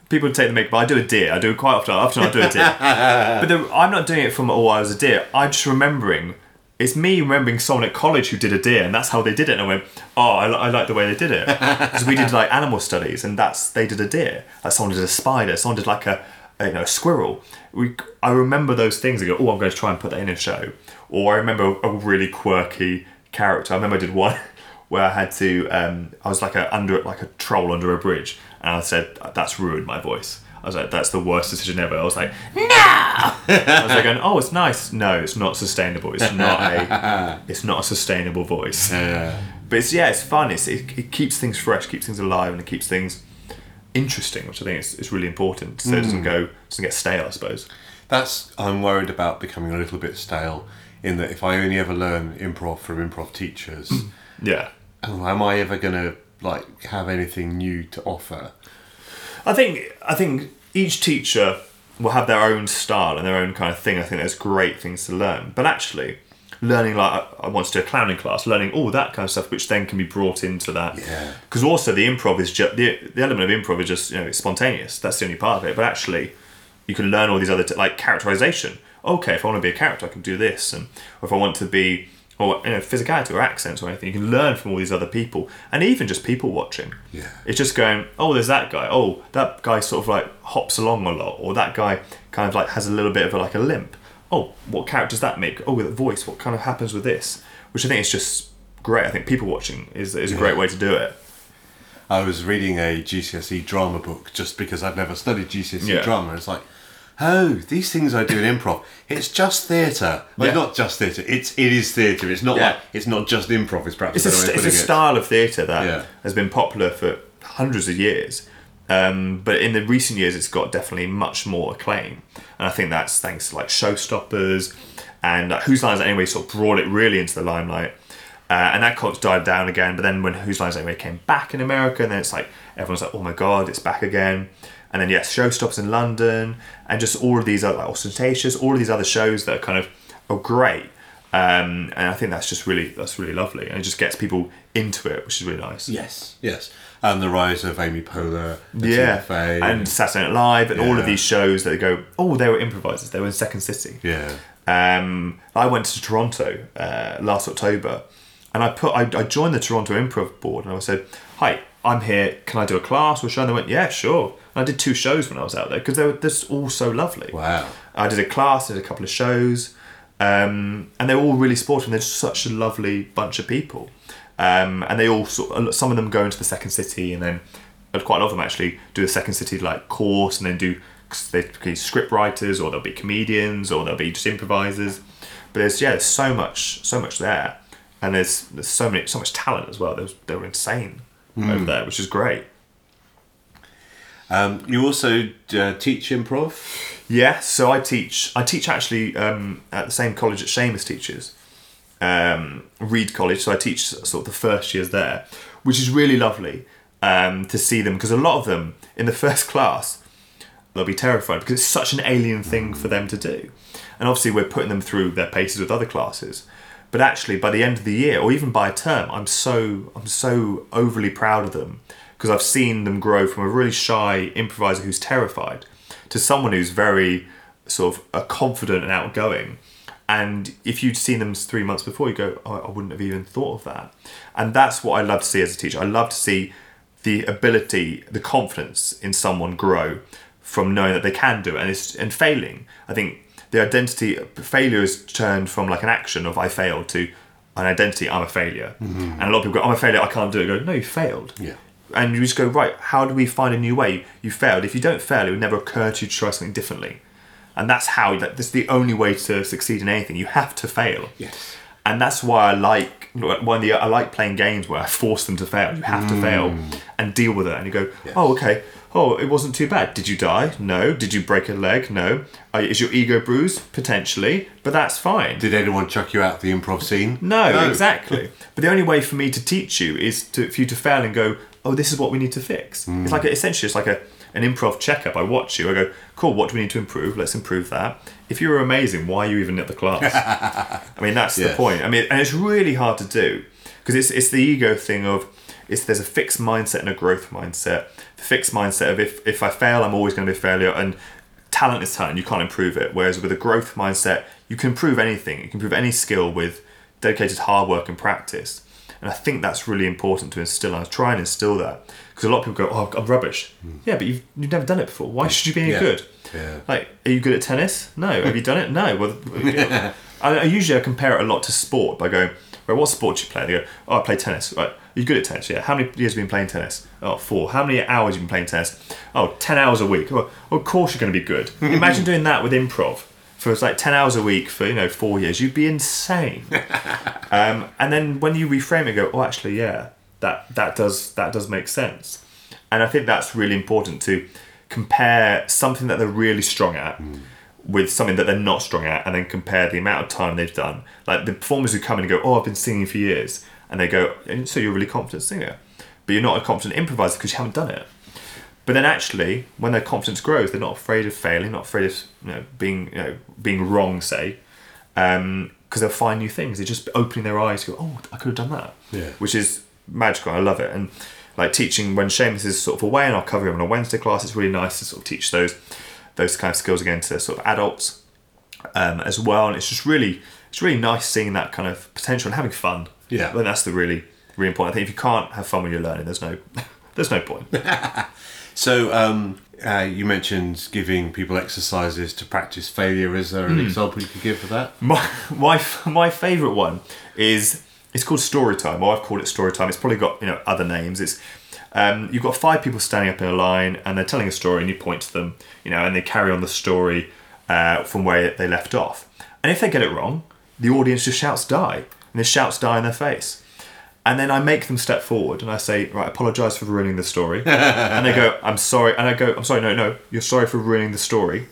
People take the make, but I do a deer. I do it quite often. Often I do a deer, but the, I'm not doing it from oh I was a deer. I'm just remembering. It's me remembering someone at college who did a deer, and that's how they did it. And I went, oh, I, I like the way they did it because we did like animal studies, and that's they did a deer. Like someone did a spider, someone did like a, a you know a squirrel. We I remember those things. I go, oh, I'm going to try and put that in a show. Or I remember a really quirky character. I remember I did one where I had to. Um, I was like a under like a troll under a bridge, and I said that's ruined my voice. I was like, that's the worst decision ever. I was like, no. I was like, going, oh, it's nice. No, it's not sustainable. It's not a. It's not a sustainable voice. But it's yeah, it's fun. It's, it, it keeps things fresh, keeps things alive, and it keeps things interesting, which I think is, is really important. So it doesn't mm. go doesn't get stale. I suppose. That's I'm worried about becoming a little bit stale. In that, if I only ever learn improv from improv teachers, mm. Yeah. oh, am I ever gonna like have anything new to offer? I think I think each teacher will have their own style and their own kind of thing. I think there's great things to learn, but actually, learning like I want to do a clowning class, learning all that kind of stuff, which then can be brought into that. Yeah. Because also the improv is just the the element of improv is just you know it's spontaneous. That's the only part of it. But actually, you can learn all these other t- like characterization. Okay, if I want to be a character, I can do this, and or if I want to be or you know physicality or accents or anything, you can learn from all these other people, and even just people watching. Yeah. It's just going, oh, there's that guy. Oh, that guy sort of like hops along a lot, or that guy kind of like has a little bit of a, like a limp. Oh, what character does that make? Oh, with the voice, what kind of happens with this? Which I think is just great. I think people watching is is a great way to do it. I was reading a GCSE drama book just because I'd never studied GCSE Yeah. Drama. It's like, oh, these things I do in improv, it's just theatre. Well, Yeah. not just theatre. It's it is theatre. It's not Yeah. like it's not just improv. It's perhaps It's a, st- it's a it. style of theatre that Yeah. has been popular for hundreds of years. Um, but in the recent years, it's got definitely much more acclaim, and I think that's thanks to like Showstoppers and uh, Whose Lines Anyway sort of brought it really into the limelight. Uh, and that cult died down again. But then when Whose Lines Anyway came back in America, and then it's like everyone's like, oh my god, it's back again. And then yes, Showstoppers in London, and just all of these other like, Austentatious, all of these other shows that are kind of are great. Um, and I think that's just really that's really lovely, and it just gets people into it, which is really nice. Yes, yes. And the rise of Amy Poehler, Tina Yeah, Fey, and Saturday Night Live, and all of these shows that go, oh, they were improvisers. They were in Second City. yeah, Um, I went to Toronto uh, last October, and I put I, I joined the Toronto Improv Board, and I said, "Hi, I'm here. Can I do a class or show?" And they went, "Yeah, sure." I did two shows when I was out there because they were just all so lovely. wow. I did a class, did a couple of shows, um, and they're all really sportive. They're just such a lovely bunch of people, um, and they all sort. Some of them go into the second city, and then uh, quite a lot of them actually do a second city like course, and then do they be script writers, or they'll be comedians, or they'll be just improvisers. But there's yeah, there's so much, so much there, and there's there's so many, so much talent as well. They, was, they were insane over there, which is great. Um, you also uh, teach improv. Yeah, so I teach. I teach actually um, at the same college that Seamus teaches, um, Reed College. So I teach sort of the first years there, which is really lovely um, to see them because a lot of them in the first class they'll be terrified because it's such an alien thing for them to do, and obviously we're putting them through their paces with other classes. But actually, by the end of the year, or even by a term, I'm so I'm so overly proud of them because I've seen them grow from a really shy improviser who's terrified to someone who's very sort of uh, confident and outgoing. And if you'd seen them three months before, you go, oh, I wouldn't have even thought of that. And that's what I love to see as a teacher. I love to see the ability, the confidence in someone grow from knowing that they can do it and it's and failing. I think the identity failure is turned from like an action of I failed to an identity I'm a failure. And a lot of people go, I'm a failure, I can't do it. I go, no, you failed Yeah. And you just go right how do we find a new way? You failed. If you don't fail it would never occur to you to try something differently. And that's how that this is the only way to succeed in anything. You have to fail. Yes. and that's why i like one of the i like playing games where i force them to fail. You have to fail and deal with it. And you go oh okay. Oh it wasn't too bad. Did you die? No. Did you break a leg? No. Uh, is your ego bruised? Potentially. But that's fine. Did anyone chuck you out the improv scene? no, exactly. But the only way for me to teach you is to, for you to fail and go, oh, this is what we need to fix. It's hmm. like a, essentially it's like a an improv checkup. I watch you. I go, cool. What do we need to improve? Let's improve that. If you were amazing, why are you even at the class? I mean, that's the point. I mean, and it's really hard to do because it's it's the ego thing of it's there's a fixed mindset and a growth mindset. The fixed mindset of if if I fail, I'm always going to be a failure and talent is talent you can't improve it whereas with a growth mindset you can improve anything you can improve any skill with dedicated hard work and practice and i think that's really important to instill and i try and instill that. Because a lot of people go oh i'm rubbish. Yeah but you've, you've never done it before. Why should you be any Yeah. good? Yeah. like are you good at tennis? No. Have you done it? No. Well I, I usually i compare it a lot to sport by going what sport do you play? They go oh i play tennis. Right. Are you good at tennis? Yeah. How many years have you been playing tennis? Oh four. How many hours have you been playing tennis? Oh 10 hours a week. Well, of course you're going to be good. Imagine doing that with improv for like 10 hours a week for you know four years you'd be insane um, and then when you reframe it go oh actually yeah that that does that does make sense and i think that's really important to compare something that they're really strong at with something that they're not strong at and then compare the amount of time they've done. Like the performers who come in and go, Oh, I've been singing for years. And they go, "And So you're a really confident singer. But you're not a confident improviser because you haven't done it. But then actually, when their confidence grows, they're not afraid of failing, not afraid of you know, being you know, being wrong, say, because they'll find new things. They're just opening their eyes. to Go, oh, I could have done that. Yeah. Which is magical. I love it. And like teaching when Seamus is sort of away, and I'll cover him in a Wednesday class. It's really nice to sort of teach those those kind of skills again to sort of adults um, as well. And it's just really it's really nice seeing that kind of potential and having fun. Yeah. And that's the really really important. I think if you can't have fun when you're learning, there's no there's no point. So um, uh, you mentioned giving people exercises to practice failure. Is there an example you could give for that? My my my favourite one is it's called story time. Or I've called it story time. It's probably got you know other names. It's um, you've got five people standing up in a line and they're telling a story and you point to them, you know, and they carry on the story uh, from where they left off. And if they get it wrong, the audience just shouts die and the shouts die in their face. And then I make them step forward and I say, right, apologise for ruining the story. and they go, I'm sorry. And I go, I'm sorry, no, no, you're sorry for ruining the story.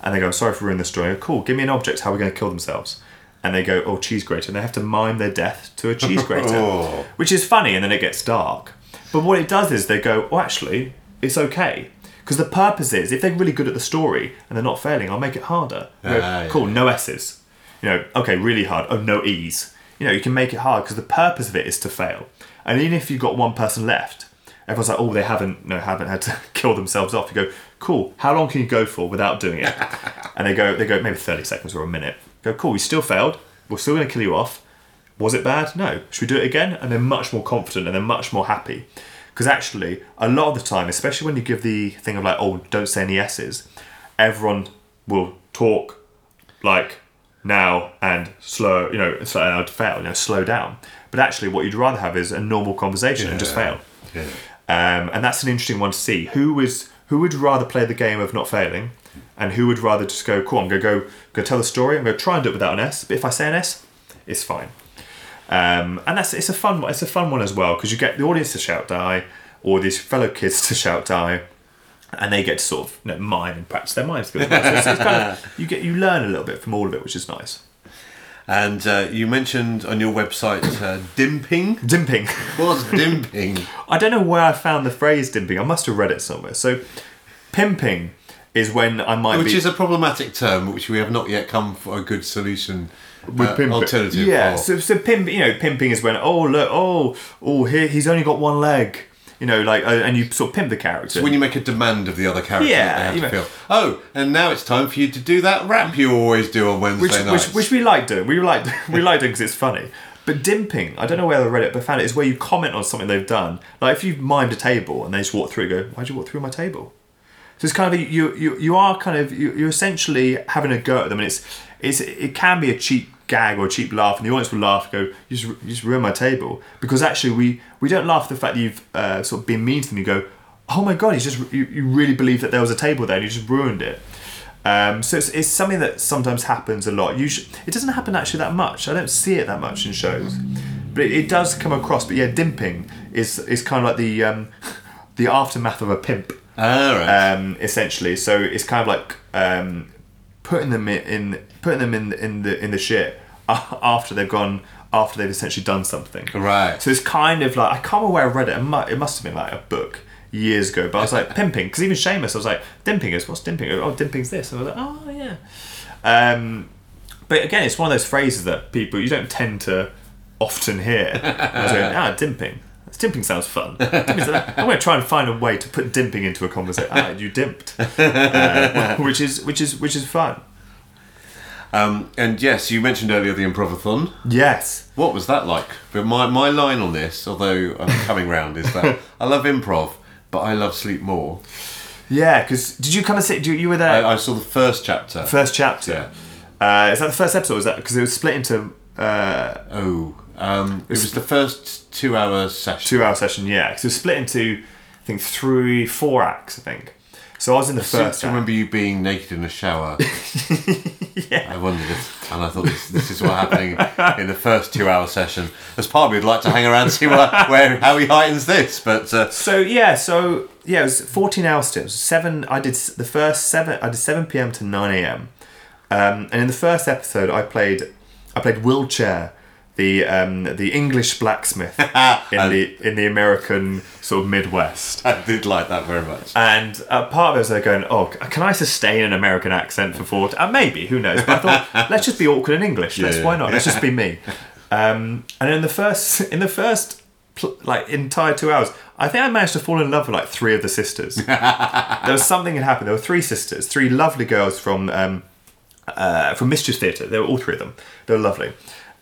And they go, I'm sorry for ruining the story. I go, cool, give me an object. How are we going to kill themselves? And they go, oh, cheese grater. And they have to mime their death to a cheese grater, Oh. which is funny. And then it gets dark. But what it does is they go, oh, actually, it's okay. Because the purpose is, if they're really good at the story and they're not failing, I'll make it harder. I go, Ah, yeah. cool, no S's. You know, okay, really hard. Oh, no E's. You know, you can make it hard because the purpose of it is to fail. And even if you've got one person left, everyone's like, oh, they haven't, no, haven't had to kill themselves off. You go, cool. How long can you go for without doing it? and they go, they go maybe thirty seconds or a minute. Go, cool. We still failed. We're still going to kill you off. Was it bad? No. Should we do it again? And they're much more confident and they're much more happy. Because actually, a lot of the time, especially when you give the thing of like, oh, don't say any S's, everyone will talk like now and slow, you know, slow and I'd fail, you know, slow down. But actually, what you'd rather have is a normal conversation and just fail. Yeah. Um, and that's an interesting one to see. Who is who would rather play the game of not failing, and who would rather just go, cool, I'm gonna go go tell the story. I'm gonna try and do it without an S, but if I say an S, it's fine. Um, and that's it's a fun it's a fun one as well because you get the audience to shout die, or these fellow kids to shout die, and they get to sort of you know, mime and practice their mime skills. So it's, it's kind of you get you learn a little bit from all of it, which is nice. And uh, you mentioned on your website uh, dimping. Dimping. What's dimping? I don't know where I found the phrase dimping. I must have read it somewhere. So, pimping is when I might Which be is a problematic term, which we have not yet come for a good solution with uh, pimping. alternative. Yeah. for. So, so pimp, you know, pimping is when oh look, oh oh here he's only got one leg. You know, like uh, and you sort of pimp the character. So when you make a demand of the other character, Yeah, that they have you to know- feel. Oh, and now it's time for you to do that rap you always do on Wednesday which, which, nights. which we like doing. We like we like doing because it's funny. But dimping, I don't know where I read it, but I found it is where you comment on something they've done. Like if you've mimed a table and they just walk through, and go, "Why'd you walk through my table?" So it's kind of you you you are kind of you, you're essentially having a go at them, and it's it's it can be a cheap gag or a cheap laugh, and the audience will laugh, and go, "You just, you just ruined my table," because actually we we don't laugh at the fact that you've uh, sort of been mean to them. You go, "Oh my god, he's just you, you really believe that there was a table there, and you just ruined it." Um, so it's, it's something that sometimes happens a lot. Usually, it doesn't happen actually that much. I don't see it that much in shows, but it, it does come across. But yeah, dimping is is kind of like the um, the aftermath of a pimp, Ah, right. um, essentially. So it's kind of like um, putting them in, in putting them in in the in the shit after they've gone after they've essentially done something. Right. So it's kind of like I can't remember where I read it. It mu- it must have been like a book years ago. But I was like pimping because even Seamus, I was like dimping is what's dimping? Oh, dimping's this. And I was like, oh yeah. Um, but again, it's one of those phrases that people you don't tend to often hear. I was going, ah, dimping. Dimping sounds fun. Dimping sounds- I'm going to try and find a way to put dimping into a conversation. Ah, you dimped, uh, which is which is which is fun. Um, and yes, you mentioned earlier the improvathon. Yes. What was that like? But my, my line on this, although I'm coming round, is that I love improv, but I love sleep more. Yeah, because did you kind of sit? You, you were there I, I saw the first chapter. first chapter. Uh, is that the first episode? Was that because it was split into uh, Oh, um, it was the first two-hour session. two hour session? Yeah, because it was split into I think three, four acts. I think. So I was in the I first. I remember you being naked in a shower. yeah. I wondered if, and I thought this, this is what's happening in the first two-hour session. As part of me would like to hang around and see what, where how he heightens this, but uh, So yeah, so yeah, it was 14 hour stints. Seven. I did the first seven. I did 7 p.m. to 9 a.m. Um, and in the first episode, I played I played Will Chair, the um, the English blacksmith in the in the American sort of Midwest. I did like that very much. And uh, part of it was like going, oh, can I sustain an American accent for four? Uh, maybe, who knows? But I thought, let's just be awkward in English. Let's, Yeah. why not? Let's just be me. Um, and in the first, in the first, like entire two hours, I think I managed to fall in love with like three of the sisters. there was something had happened. There were three sisters, three lovely girls from um, uh, from Mischief Theatre. They were all three of them. They were lovely.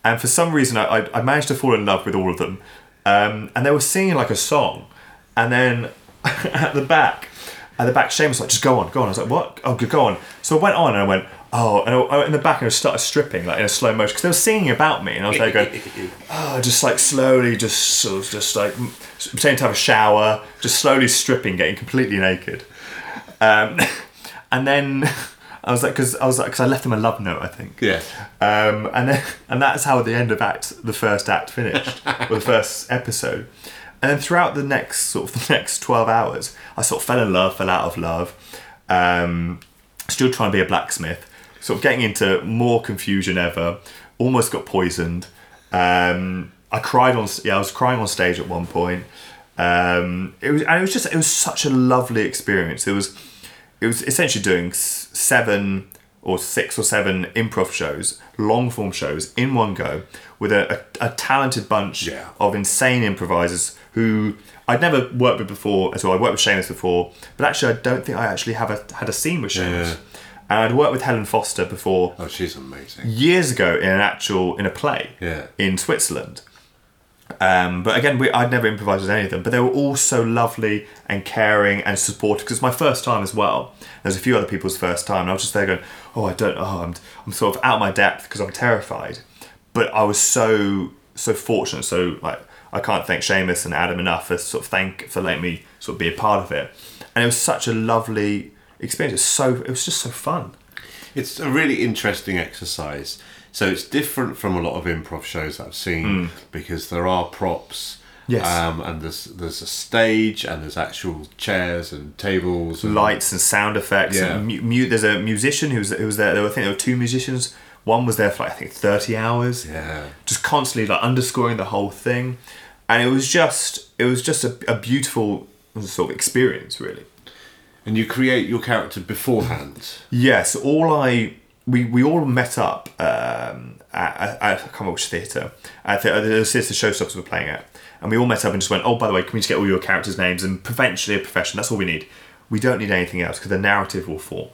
And for some reason, I, I, I managed to fall in love with all of them. Um, and they were singing like a song. And then at the back, at the back, Shane was like, just go on, go on. I was like, what? Oh, good, go on. So I went on and I went, oh, and I, in the back, and I started stripping like in a slow motion because they were singing about me. And I was there going, oh, just like slowly, just sort of, just like pretending to have a shower, just slowly stripping, getting completely naked. Um, and then I was like, because I was like, because I left him a love note, I think. Yeah. Um, and then, and that's how the end of act, the first act finished, or the first episode. And then throughout the next sort of the next twelve hours, I sort of fell in love, fell out of love. Um, still trying to be a blacksmith, sort of getting into more confusion ever. Almost got poisoned. Um, I cried on, yeah, I was crying on stage at one point. Um, it was, and it was just, it was such a lovely experience. It was, it was essentially doing seven or six or seven improv shows, long form shows in one go with a, a, a talented bunch Yeah. of insane improvisers who I'd never worked with before at all. I'd worked with Seamus before, but actually I don't think I actually have a, had a scene with Seamus. Yeah. And I'd worked with Helen Foster before Oh, she's amazing. years ago in an actual in a play Yeah. in Switzerland. Um, but again, we, I'd never improvised with any of them, but they were all so lovely and caring and supportive because it's my first time as well. There's a few other people's first time, and I was just there going, "Oh, I don't. Oh, I'm, I'm sort of out of my depth because I'm terrified." But I was so so fortunate. So like, I can't thank Seamus and Adam enough for sort of thank for letting me sort of be a part of it. And it was such a lovely experience. It was so it was just so fun. It's a really interesting exercise. So it's different from a lot of improv shows I've seen because there are props. Yes. Um, and there's there's a stage and there's actual chairs and tables and lights and sound effects. Yeah. And mu- mu- there's a musician who's who was there. There were, I think there were two musicians. One was there for like, I think thirty hours. Yeah. Just constantly like underscoring the whole thing, and it was just it was just a, a beautiful sort of experience, really. And you create your character beforehand. Yes, all I we, we all met up um, at, at, I can't remember which theatre. At the, the theatre Showstoppers were playing at, and we all met up and just went, oh, by the way, can we just get all your characters' names and eventually a profession? That's all we need. We don't need anything else because the narrative will fall.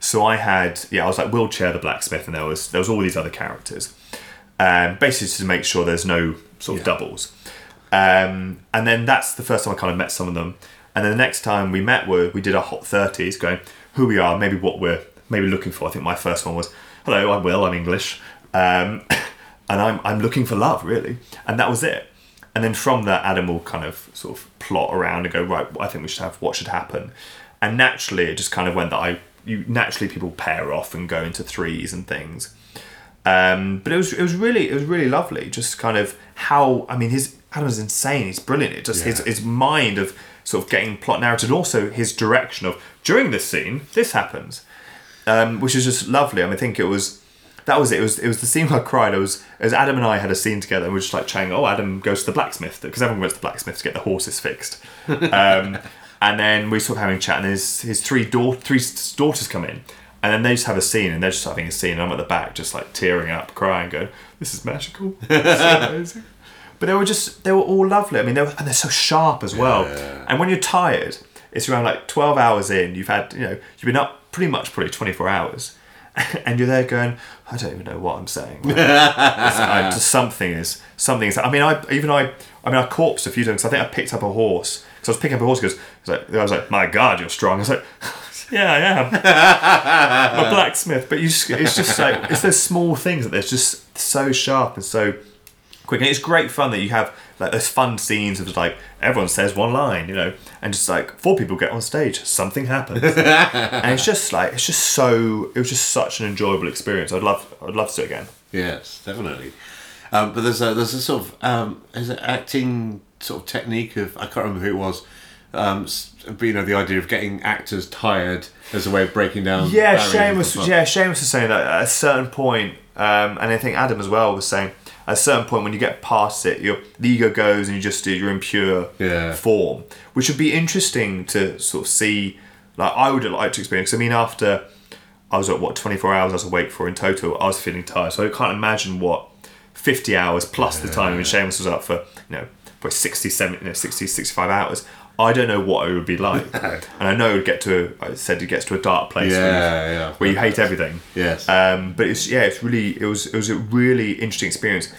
So I had yeah, I was like wheelchair the blacksmith, and there was there was all these other characters, um, basically to make sure there's no sort of Yeah. doubles. Um, and then that's the first time I kind of met some of them. And then the next time we met, were we did our hot thirties, going who we are, maybe what we're maybe looking for. I think my first one was, "Hello, I'm Will. I'm English, um, and I'm I'm looking for love, really." And that was it. And then from that, Adam will kind of sort of plot around and go, right, I think we should have what should happen. And naturally, it just kind of went that I you naturally people pair off and go into threes and things. Um, but it was it was really it was really lovely. Just kind of how I mean his Adam's insane. He's brilliant. It just his his mind of sort of getting plot narrative, and also his direction of during this scene this happens, um, which was just lovely. I mean, I think it was that was it. It was it was the scene where I cried. It was as Adam and I had a scene together. and We were just like chatting. Oh, Adam goes to the blacksmith because everyone goes to the blacksmith to get the horses fixed. Um, and then we sort of having a chat, and his his three three daughters come in, and then they just have a scene, and they're just having a scene. And I'm at the back, just like tearing up, crying, going, "This is magical, this is amazing." But they were just they were all lovely. I mean, they were, and they're so sharp as well. And when you're tired, it's around like 12 hours in. You've had you know you've been up pretty much probably 24 hours, and you're there going, I don't even know what I'm saying. Like, I, something is something is. I mean, I even I I mean I corpsed a few times. I think I picked up a horse because I was picking up a horse because like, I was like, my God, you're strong. I was like. Yeah, I am. I'm a blacksmith, but you just, it's just like it's those small things that they're just so sharp and so quick, and it's great fun that you have like those fun scenes of like everyone says one line, you know, and just like four people get on stage, something happens, and it's just like it's just so it was just such an enjoyable experience. I'd love I'd love to do it again. Yes, definitely. Um, but there's a there's a sort of um, is it acting sort of technique of I can't remember who it was, um, s- you know, the idea of getting actors tired as a way of breaking down. Yeah, and yeah Shane was saying that at a certain point, um, and I think Adam as well was saying at a certain point when you get past it, your the ego goes and you just do you're in pure Yeah. form, which would be interesting to sort of see. Like I would like to experience. I mean, after I was at what 24 hours I was awake for in total, I was feeling tired. So I can't imagine what 50 hours plus the time when Seamus was up for you know for 60, 70, you know, 60, 65 hours. I don't know what it would be like, and I know it would get to. I said it gets to a dark place where, Yeah, you, yeah. where you hate everything. Yes. Um, but it's yeah, it's really it was it was a really interesting experience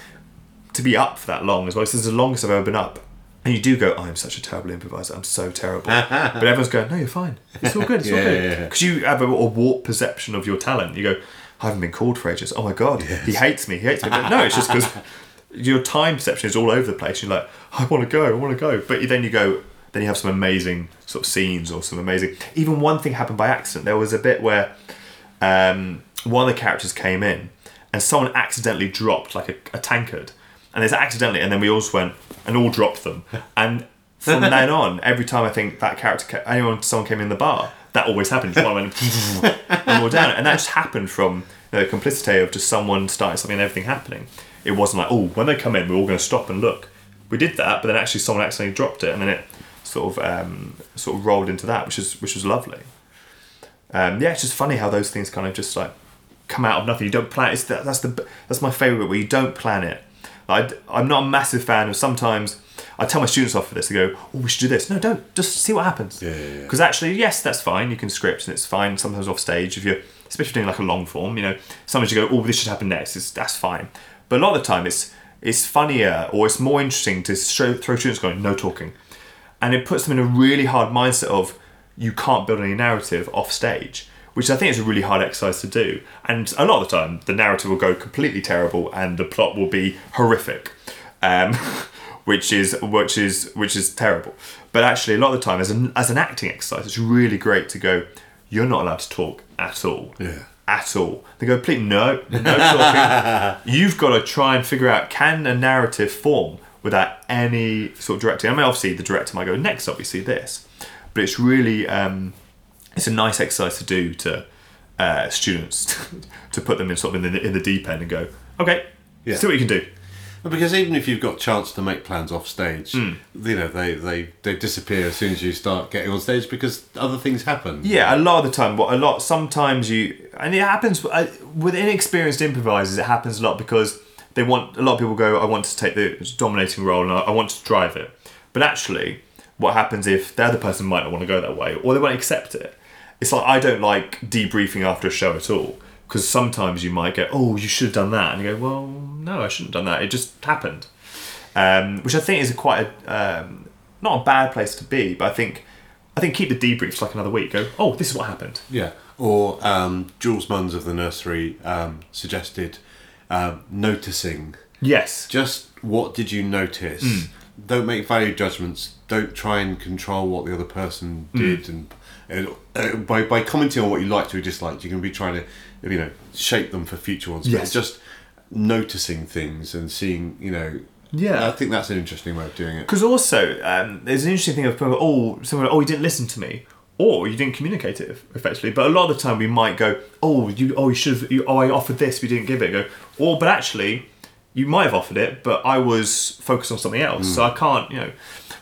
to be up for that long as well. This is the longest I've ever been up. And you do go, oh, I'm such a terrible improviser. I'm so terrible. but everyone's going, no, you're fine. It's all good. It's all Yeah, good. yeah, yeah. Because you have a, a warped perception of your talent. You go, I haven't been called for ages. Oh my god, he hates me. He hates me. But no, it's just because your time perception is all over the place. You're like, I want to go. I want to go. But then you go. Then you have some amazing sort of scenes or some amazing. Even one thing happened by accident. There was a bit where um, one of the characters came in and someone accidentally dropped like a, a tankard. And there's accidentally and then we all just went and all dropped them. And from then on every time i think that character ca- anyone someone came in the bar that always happened. Just one went and all down. And that just happened from the complicity of just someone starting something and everything happening. It wasn't like oh when they come in we're all going to stop and look. We did that but then actually someone accidentally dropped it and then it sort of um, sort of rolled into that which is which was lovely um, yeah, it's just funny how those things kind of just like come out of nothing. You don't plan. It's that, that's the that's my favorite where you don't plan it. I I'm not a massive fan of sometimes. I tell my students off for this. They go, "Oh, we should do this." No, don't. Just see what happens. Yeah, yeah, yeah. Because actually, yes, that's fine. You can script and it's fine. Sometimes off stage, if you're especially doing like a long form, you know, sometimes you go, "Oh, this should happen next." It's, that's fine. But a lot of the time, it's it's funnier or it's more interesting to show, throw students going, "No talking," and it puts them in a really hard mindset of you can't build any narrative off stage which i think is a really hard exercise to do. And a lot of the time the narrative will go completely terrible and the plot will be horrific um, which is which is which is terrible. But actually a lot of the time as an, as an acting exercise it's really great to go you're not allowed to talk at all. Yeah. at all. They go please no no talking. You've got to try and figure out can a narrative form without any sort of directing. I mean, obviously the director might go next, obviously this, but it's really um, it's a nice exercise to do to uh, students to put them in sort of in the in the deep end and go, okay, Yeah. see what you can do. Because even if you've got chance to make plans off stage, Hmm. you know they, they, they disappear as soon as you start getting on stage because other things happen. Yeah, a lot of the time. What a lot sometimes you and it happens uh, with inexperienced improvisers. It happens a lot because they want a lot of people go. I want to take the dominating role and I, want to drive it. But actually, what happens if the other person might not want to go that way or they won't accept it? It's like I don't like debriefing after a show at all because sometimes you might go, "Oh, you should have done that," and you go, "Well, no, I shouldn't have done that. It just happened." Um, which I think is a quite a um, not a bad place to be, but I think I think keep the debriefs like another week. Go, oh, this is what happened. Yeah. Or um, Jules Munns of the nursery um, suggested um, noticing. Yes. Just what did you notice? Hmm. Don't make value judgments. Don't try and control what the other person Hmm. did, and, and uh, by by commenting on what you liked or disliked, you can be trying to, you know, shape them for future ones. But Yes. it's just noticing things and seeing, you know. Yeah. I think that's an interesting way of doing it. Because also, um, there's an interesting thing of people. Oh, someone. Oh, you didn't listen to me, or you didn't communicate it effectively. But a lot of the time, we might go, oh, you, oh, you should have. You, oh, I offered this, we didn't give it. Go, or but actually, you might have offered it, but I was focused on something else, so hmm. I can't. You know,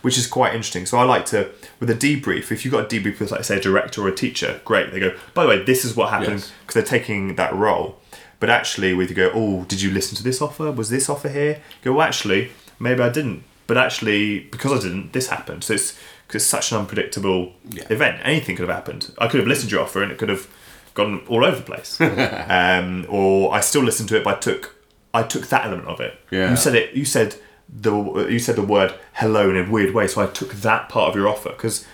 which is quite interesting. So I like to with a debrief. If you've got a debrief with, like, say, a director or a teacher, great. They go, by the way, this is what happened Yes. because they're taking that role. But actually, with you go, oh, did you listen to this offer? Was this offer here? Go, well, actually, maybe I didn't. But actually, because I didn't, this happened. So it's because it's such an unpredictable Yeah. event. Anything could have happened. I could have listened to your offer and it could have gone all over the place. um, or I still listened to it, but I took I took that element of it. Yeah. You said it. You said the you said the word hello in a weird way. So I took that part of your offer because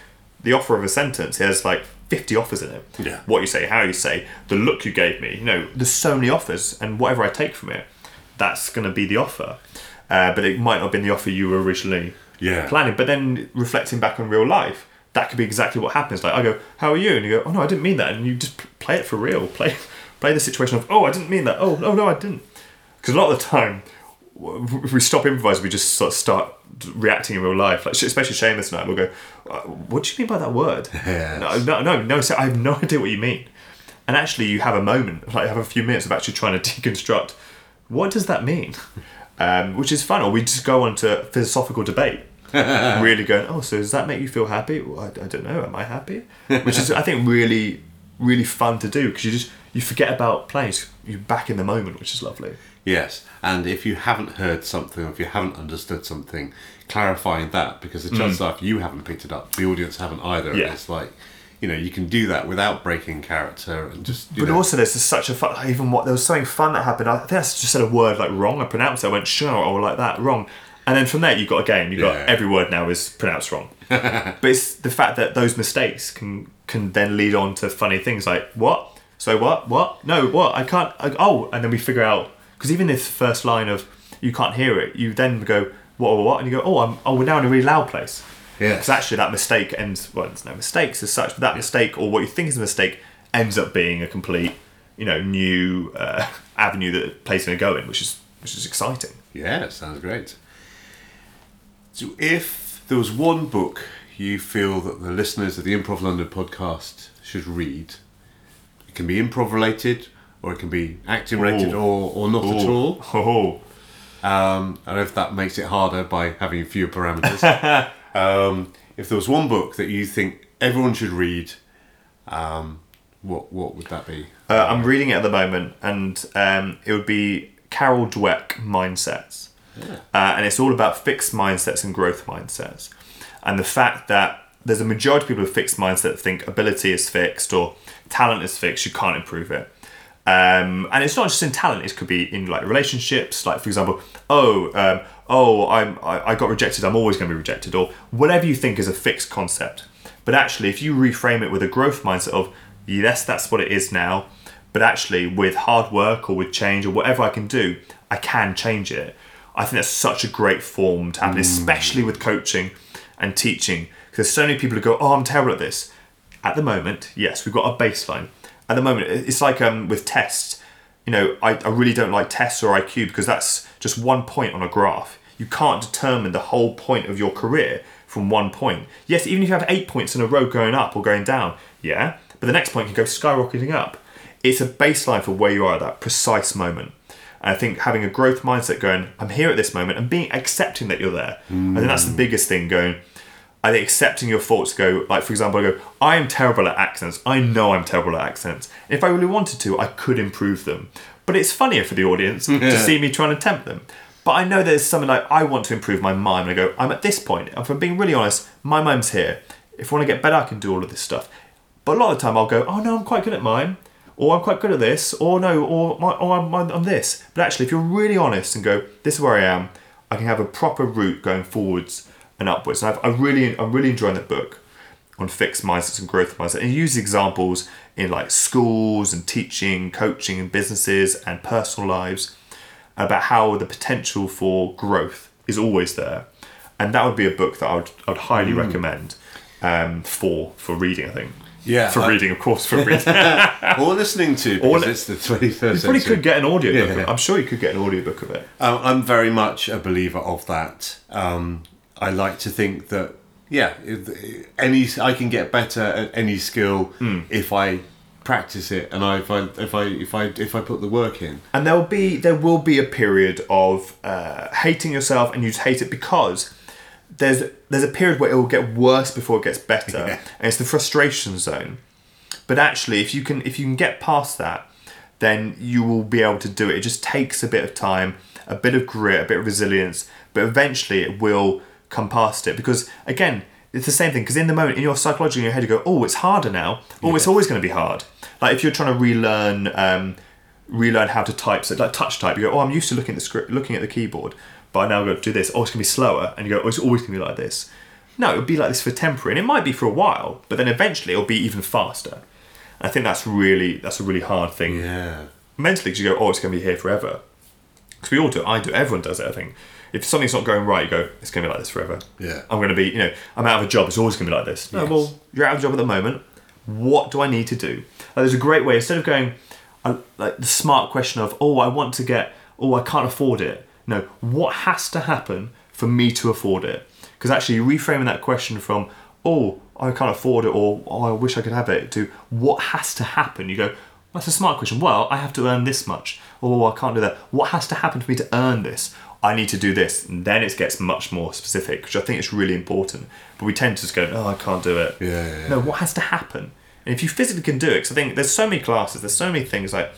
the offer of a sentence has like 50 offers in it. Yeah. What you say, how you say, the look you gave me. You know, there's so many offers, and whatever I take from it, that's going to be the offer. Uh, but it might not have been the offer you were originally Yeah. planning. But then reflecting back on real life, that could be exactly what happens. Like I go, "How are you?" And you go, "Oh no, I didn't mean that." And you just play it for real. Play play the situation of, "Oh, I didn't mean that." "Oh, no, no, I didn't." Because a lot of the time, if we stop improvising, we just sort of start reacting in real life. Like especially Seamus and I, we'll go, "Uh, "What do you mean by that word?" Yes. No, no, no, no. So I have no idea what you mean. And actually, you have a moment, like you have a few minutes of actually trying to deconstruct what does that mean, um, which is fun. Or we just go on to philosophical debate, really going, "Oh, so does that make you feel happy?" Well, I, I don't know. Am I happy? Which is, I think, really, really fun to do because you just you forget about playing. You're back in the moment, which is lovely. Yes, and if you haven't heard something, or if you haven't understood something, clarifying that because the chances are if you haven't picked it up, the audience haven't either. and Mm. Yeah. It's like, you know, you can do that without breaking character and just. But know, also, there's just such a fun. Even what there was something fun that happened. I think I just said a word like wrong. I pronounced it. I went sure or like that wrong. And then from there, you've got a game. You've got Yeah. every word now is pronounced wrong. but it's the fact that those mistakes can can then lead on to funny things like what. So what? What? No, what? I can't. I, oh, and then we figure out because even this first line of you can't hear it, you then go what what what, and you go oh I'm oh we're now in a really loud place. Yes. Because actually, that mistake ends. Well, there's no mistakes as such, but that mistake, or what you think is a mistake, ends up being a complete, you know, new uh, avenue that the place going to go in, which is which is exciting. Yeah, sounds great. So, if there was one book you feel that the listeners of the Improv London podcast should read, it can be improv related, or it can be acting related, or, or not at all. Oh, Um, I don't know if that makes it harder by having fewer parameters. um, if there was one book that you think everyone should read, um, what what would that be? uh, I'm reading it at the moment, and um, it would be Carol Dweck Mindsets, uh, and it's all about fixed mindsets and growth mindsets, and the fact that there's a majority of people with fixed mindset that think ability is fixed or talent is fixed, you can't improve it. Um, and it's not just in talent; it could be in like relationships. Like for example, oh, um, oh, I'm I, I got rejected. I'm always going to be rejected, or whatever you think is a fixed concept. But actually, if you reframe it with a growth mindset of yes, that's what it is now, but actually with hard work or with change or whatever I can do, I can change it. I think that's such a great form to happen, especially with coaching and teaching. Because there's so many people who go, "Oh, I'm terrible at this." At the moment, yes, we've got a baseline. At the moment, it's like um, with tests. You know, I, I really don't like tests or IQ because that's just one point on a graph. You can't determine the whole point of your career from one point. Yes, even if you have eight points in a row going up or going down, yeah, but the next point can go skyrocketing up. It's a baseline for where you are at that precise moment. And I think having a growth mindset going, I'm here at this moment and being accepting that you're there. I think that's the mm. biggest thing going, I think accepting your faults go, like for example, I go, I am terrible at accents. I know I'm terrible at accents. If I really wanted to, I could improve them. But it's funnier for the audience to see me trying to tempt them. But I know there's something like I want to improve my mime, and I go, I'm at this point. If I'm being really honest, my mime's here. If I want to get better, I can do all of this stuff. But a lot of the time, I'll go, oh no, I'm quite good at mime, or I'm quite good at this, or no, or, my, or I'm, I'm, I'm this. But actually, if you're really honest and go, this is where I am, I can have a proper route going forwards and upwards. And I've, I really, I'm really enjoying that book on fixed mindsets and growth mindset. And it uses examples in like schools and teaching, coaching, and businesses and personal lives about how the potential for growth is always there. And that would be a book that I would, I would highly recommend um, for for reading. I think. Yeah, For I- reading, of course, for reading. or listening to Or it's the 21st you probably could get an audiobook Yeah. it. I'm sure you could get an audiobook of it. Um, I'm very much a believer of that. Um, I like to think that yeah, any I can get better at any skill Hmm. if I practice it and I, if I if I if I if I put the work in. and there will be there will be a period of uh, hating yourself and you hate it because there's there's a period where it will get worse before it gets better Yeah. and it's the frustration zone but actually if you can if you can get past that then you will be able to do it it just takes a bit of time a bit of grit a bit of resilience but eventually it will come past it. Because again it's the same thing because in the moment in your psychology in your head you go oh it's harder now. Oh it's always going to be hard. Like if you're trying to relearn um, relearn how to type so like touch type you go oh i'm used to looking at the script looking at the keyboard but i now go to do this. Oh it's going to be slower. And you go oh it's always going to be like this. No it'll be like this for temporary and it might be for a while but then eventually it'll be even faster. And i think that's really that's a really hard thing. Yeah. mentally because you go oh it's going to be here forever. Because we all do it i do it, everyone does it i think if something's not going right you go it's going to be like this forever Yeah. i'm going to be you know i'm out of a job it's always going to be like this no Yes. well you're out of a job at the moment what do i need to do like, there's a great way instead of going uh, like the smart question of oh i want to get oh i can't afford it No, what has to happen for me to afford it? Because actually, reframing that question from, oh, I can't afford it, or oh, I wish I could have it, to what has to happen? You go, that's a smart question. Well, I have to earn this much. Oh, I can't do that. What has to happen for me to earn this? I need to do this. And then it gets much more specific, which I think is really important. But we tend to just go, oh, I can't do it. Yeah, yeah, yeah. No, what has to happen? And if you physically can do it, because I think there's so many classes, there's so many things like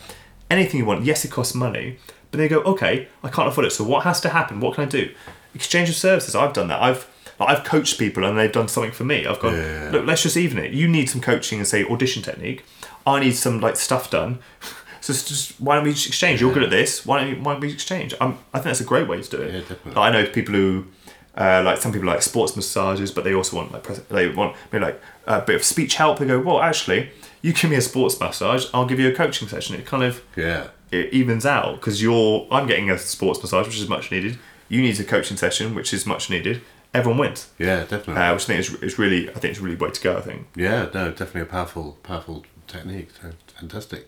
anything you want. Yes, it costs money, but they go, okay, I can't afford it. So what has to happen? What can I do? Exchange of services. I've done that. I've like, I've coached people and they've done something for me. I've gone, Yeah. look, let's just even it. You need some coaching and say audition technique. I need some like stuff done. So just why don't we just exchange? You're good at this. Why don't, you, why don't we exchange? Um, I think that's a great way to do it. Yeah, definitely. Like, I know people who uh, like some people like sports massages, but they also want like pres- they want maybe like a bit of speech help. They go, well, actually, you give me a sports massage, I'll give you a coaching session. It kind of Yeah. it evens out because you're I'm getting a sports massage, which is much needed. You need a coaching session, which is much needed. Everyone wins, Yeah, definitely. uh, which I think is, is really I think it's a really way to go. I think. Yeah, no, definitely a powerful, powerful technique. So fantastic.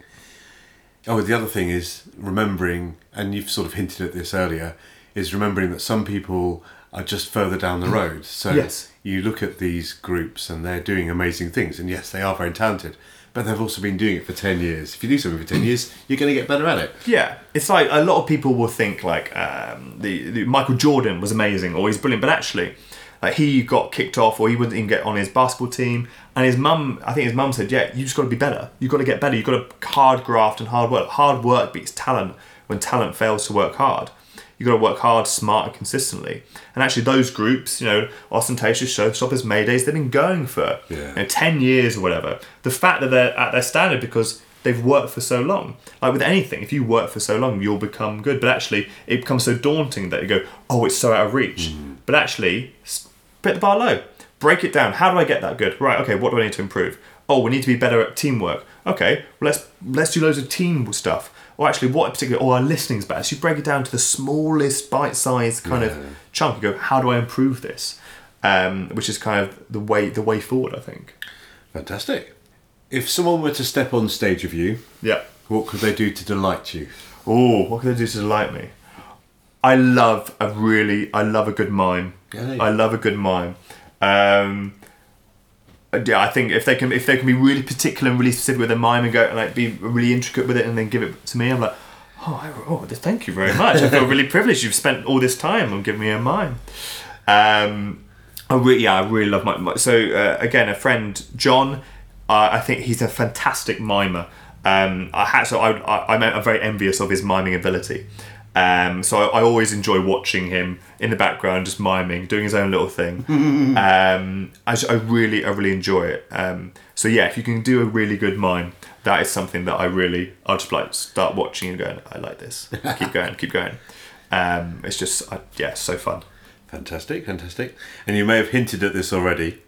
Oh, the other thing is remembering, and you've sort of hinted at this earlier, is remembering that some people are just further down the road. So Yes. you look at these groups and they're doing amazing things, and yes, they are very talented, but they've also been doing it for 10 years. If you do something for 10 years, you're going to get better at it. Yeah, it's like a lot of people will think like um, the, the Michael Jordan was amazing or he's brilliant, but actually, like he got kicked off or he wouldn't even get on his basketball team. And his mum, I think his mum said, "Yeah, you just got to be better. You've got to get better. You've got to hard graft and hard work. Hard work beats talent when talent fails to work hard." You've got to work hard, smart, and consistently. And actually, those groups, you know, Austentatious showstoppers, Maydays, they've been going for Yeah. you know, 10 years or whatever. The fact that they're at their standard because they've worked for so long. Like with anything, if you work for so long, you'll become good. But actually, it becomes so daunting that you go, oh, it's so out of reach. Mm. But actually, put the bar low. Break it down. How do I get that good? Right, okay, what do I need to improve? Oh, we need to be better at teamwork. Okay, well, let's let's do loads of team stuff. Or actually, what particular? Oh, our listening's better. So you break it down to the smallest bite-sized kind of chunk. You go, how do I improve this? Um, which is kind of the way the way forward, I think. Fantastic. If someone were to step on stage with you, Yeah. what could they do to delight you? Oh, what can they do to delight me? I love a really, I love a good mime. Yeah. I love a good mime. Um, yeah, I think if they can, if they can be really particular and really specific with their mime and go and like be really intricate with it and then give it to me, I'm like, oh, oh, thank you very much. I feel really privileged. You've spent all this time on giving me a mime. Um, I really, yeah, I really love my. my so uh, again, a friend, John. Uh, I think he's a fantastic mimer. Um, I had so I, I I'm, I'm very envious of his miming ability. Um, so I, I always enjoy watching him in the background, just miming, doing his own little thing. um, I, I really, I really enjoy it. Um, so yeah, if you can do a really good mime, that is something that I really, I'll just like start watching and going, I like this. keep going, keep going. Um, it's just, I, yeah, so fun. Fantastic, fantastic. And you may have hinted at this already,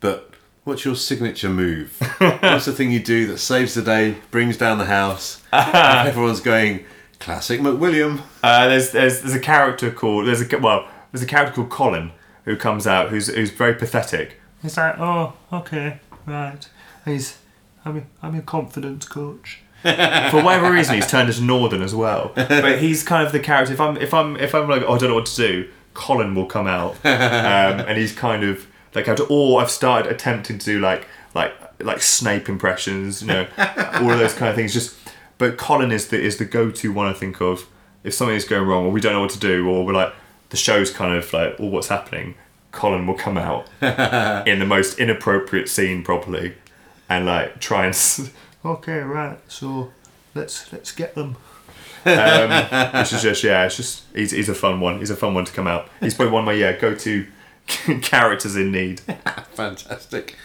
but what's your signature move? what's the thing you do that saves the day, brings down the house, everyone's going, classic McWilliam? Uh, there's there's there's a character called there's a well there's a character called Colin who comes out who's who's very pathetic. He's like, oh, okay, right. He's I'm a, I'm a confidence coach. For whatever reason, he's turned into Northern as well. But he's kind of the character. If I'm if I'm if I'm like oh, I don't know what to do, Colin will come out, um, and he's kind of like character. Or I've started attempting to do like like like Snape impressions, you know, all of those kind of things. Just but Colin is the is the go to one I think of if something is going wrong or we don't know what to do or we're like the show's kind of like oh what's happening. Colin will come out in the most inappropriate scene probably and like try and okay right so let's let's get them um, which is just yeah it's just he's, he's a fun one he's a fun one to come out he's probably one of my yeah go-to characters in need Fantastic.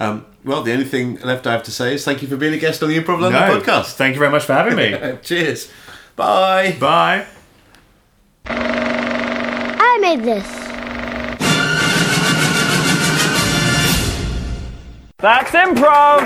Um, well, the only thing left I have to say is thank you for being a guest on the Improv London No, podcast. thank you very much for having me Cheers. Bye. bye I made this. That's improv!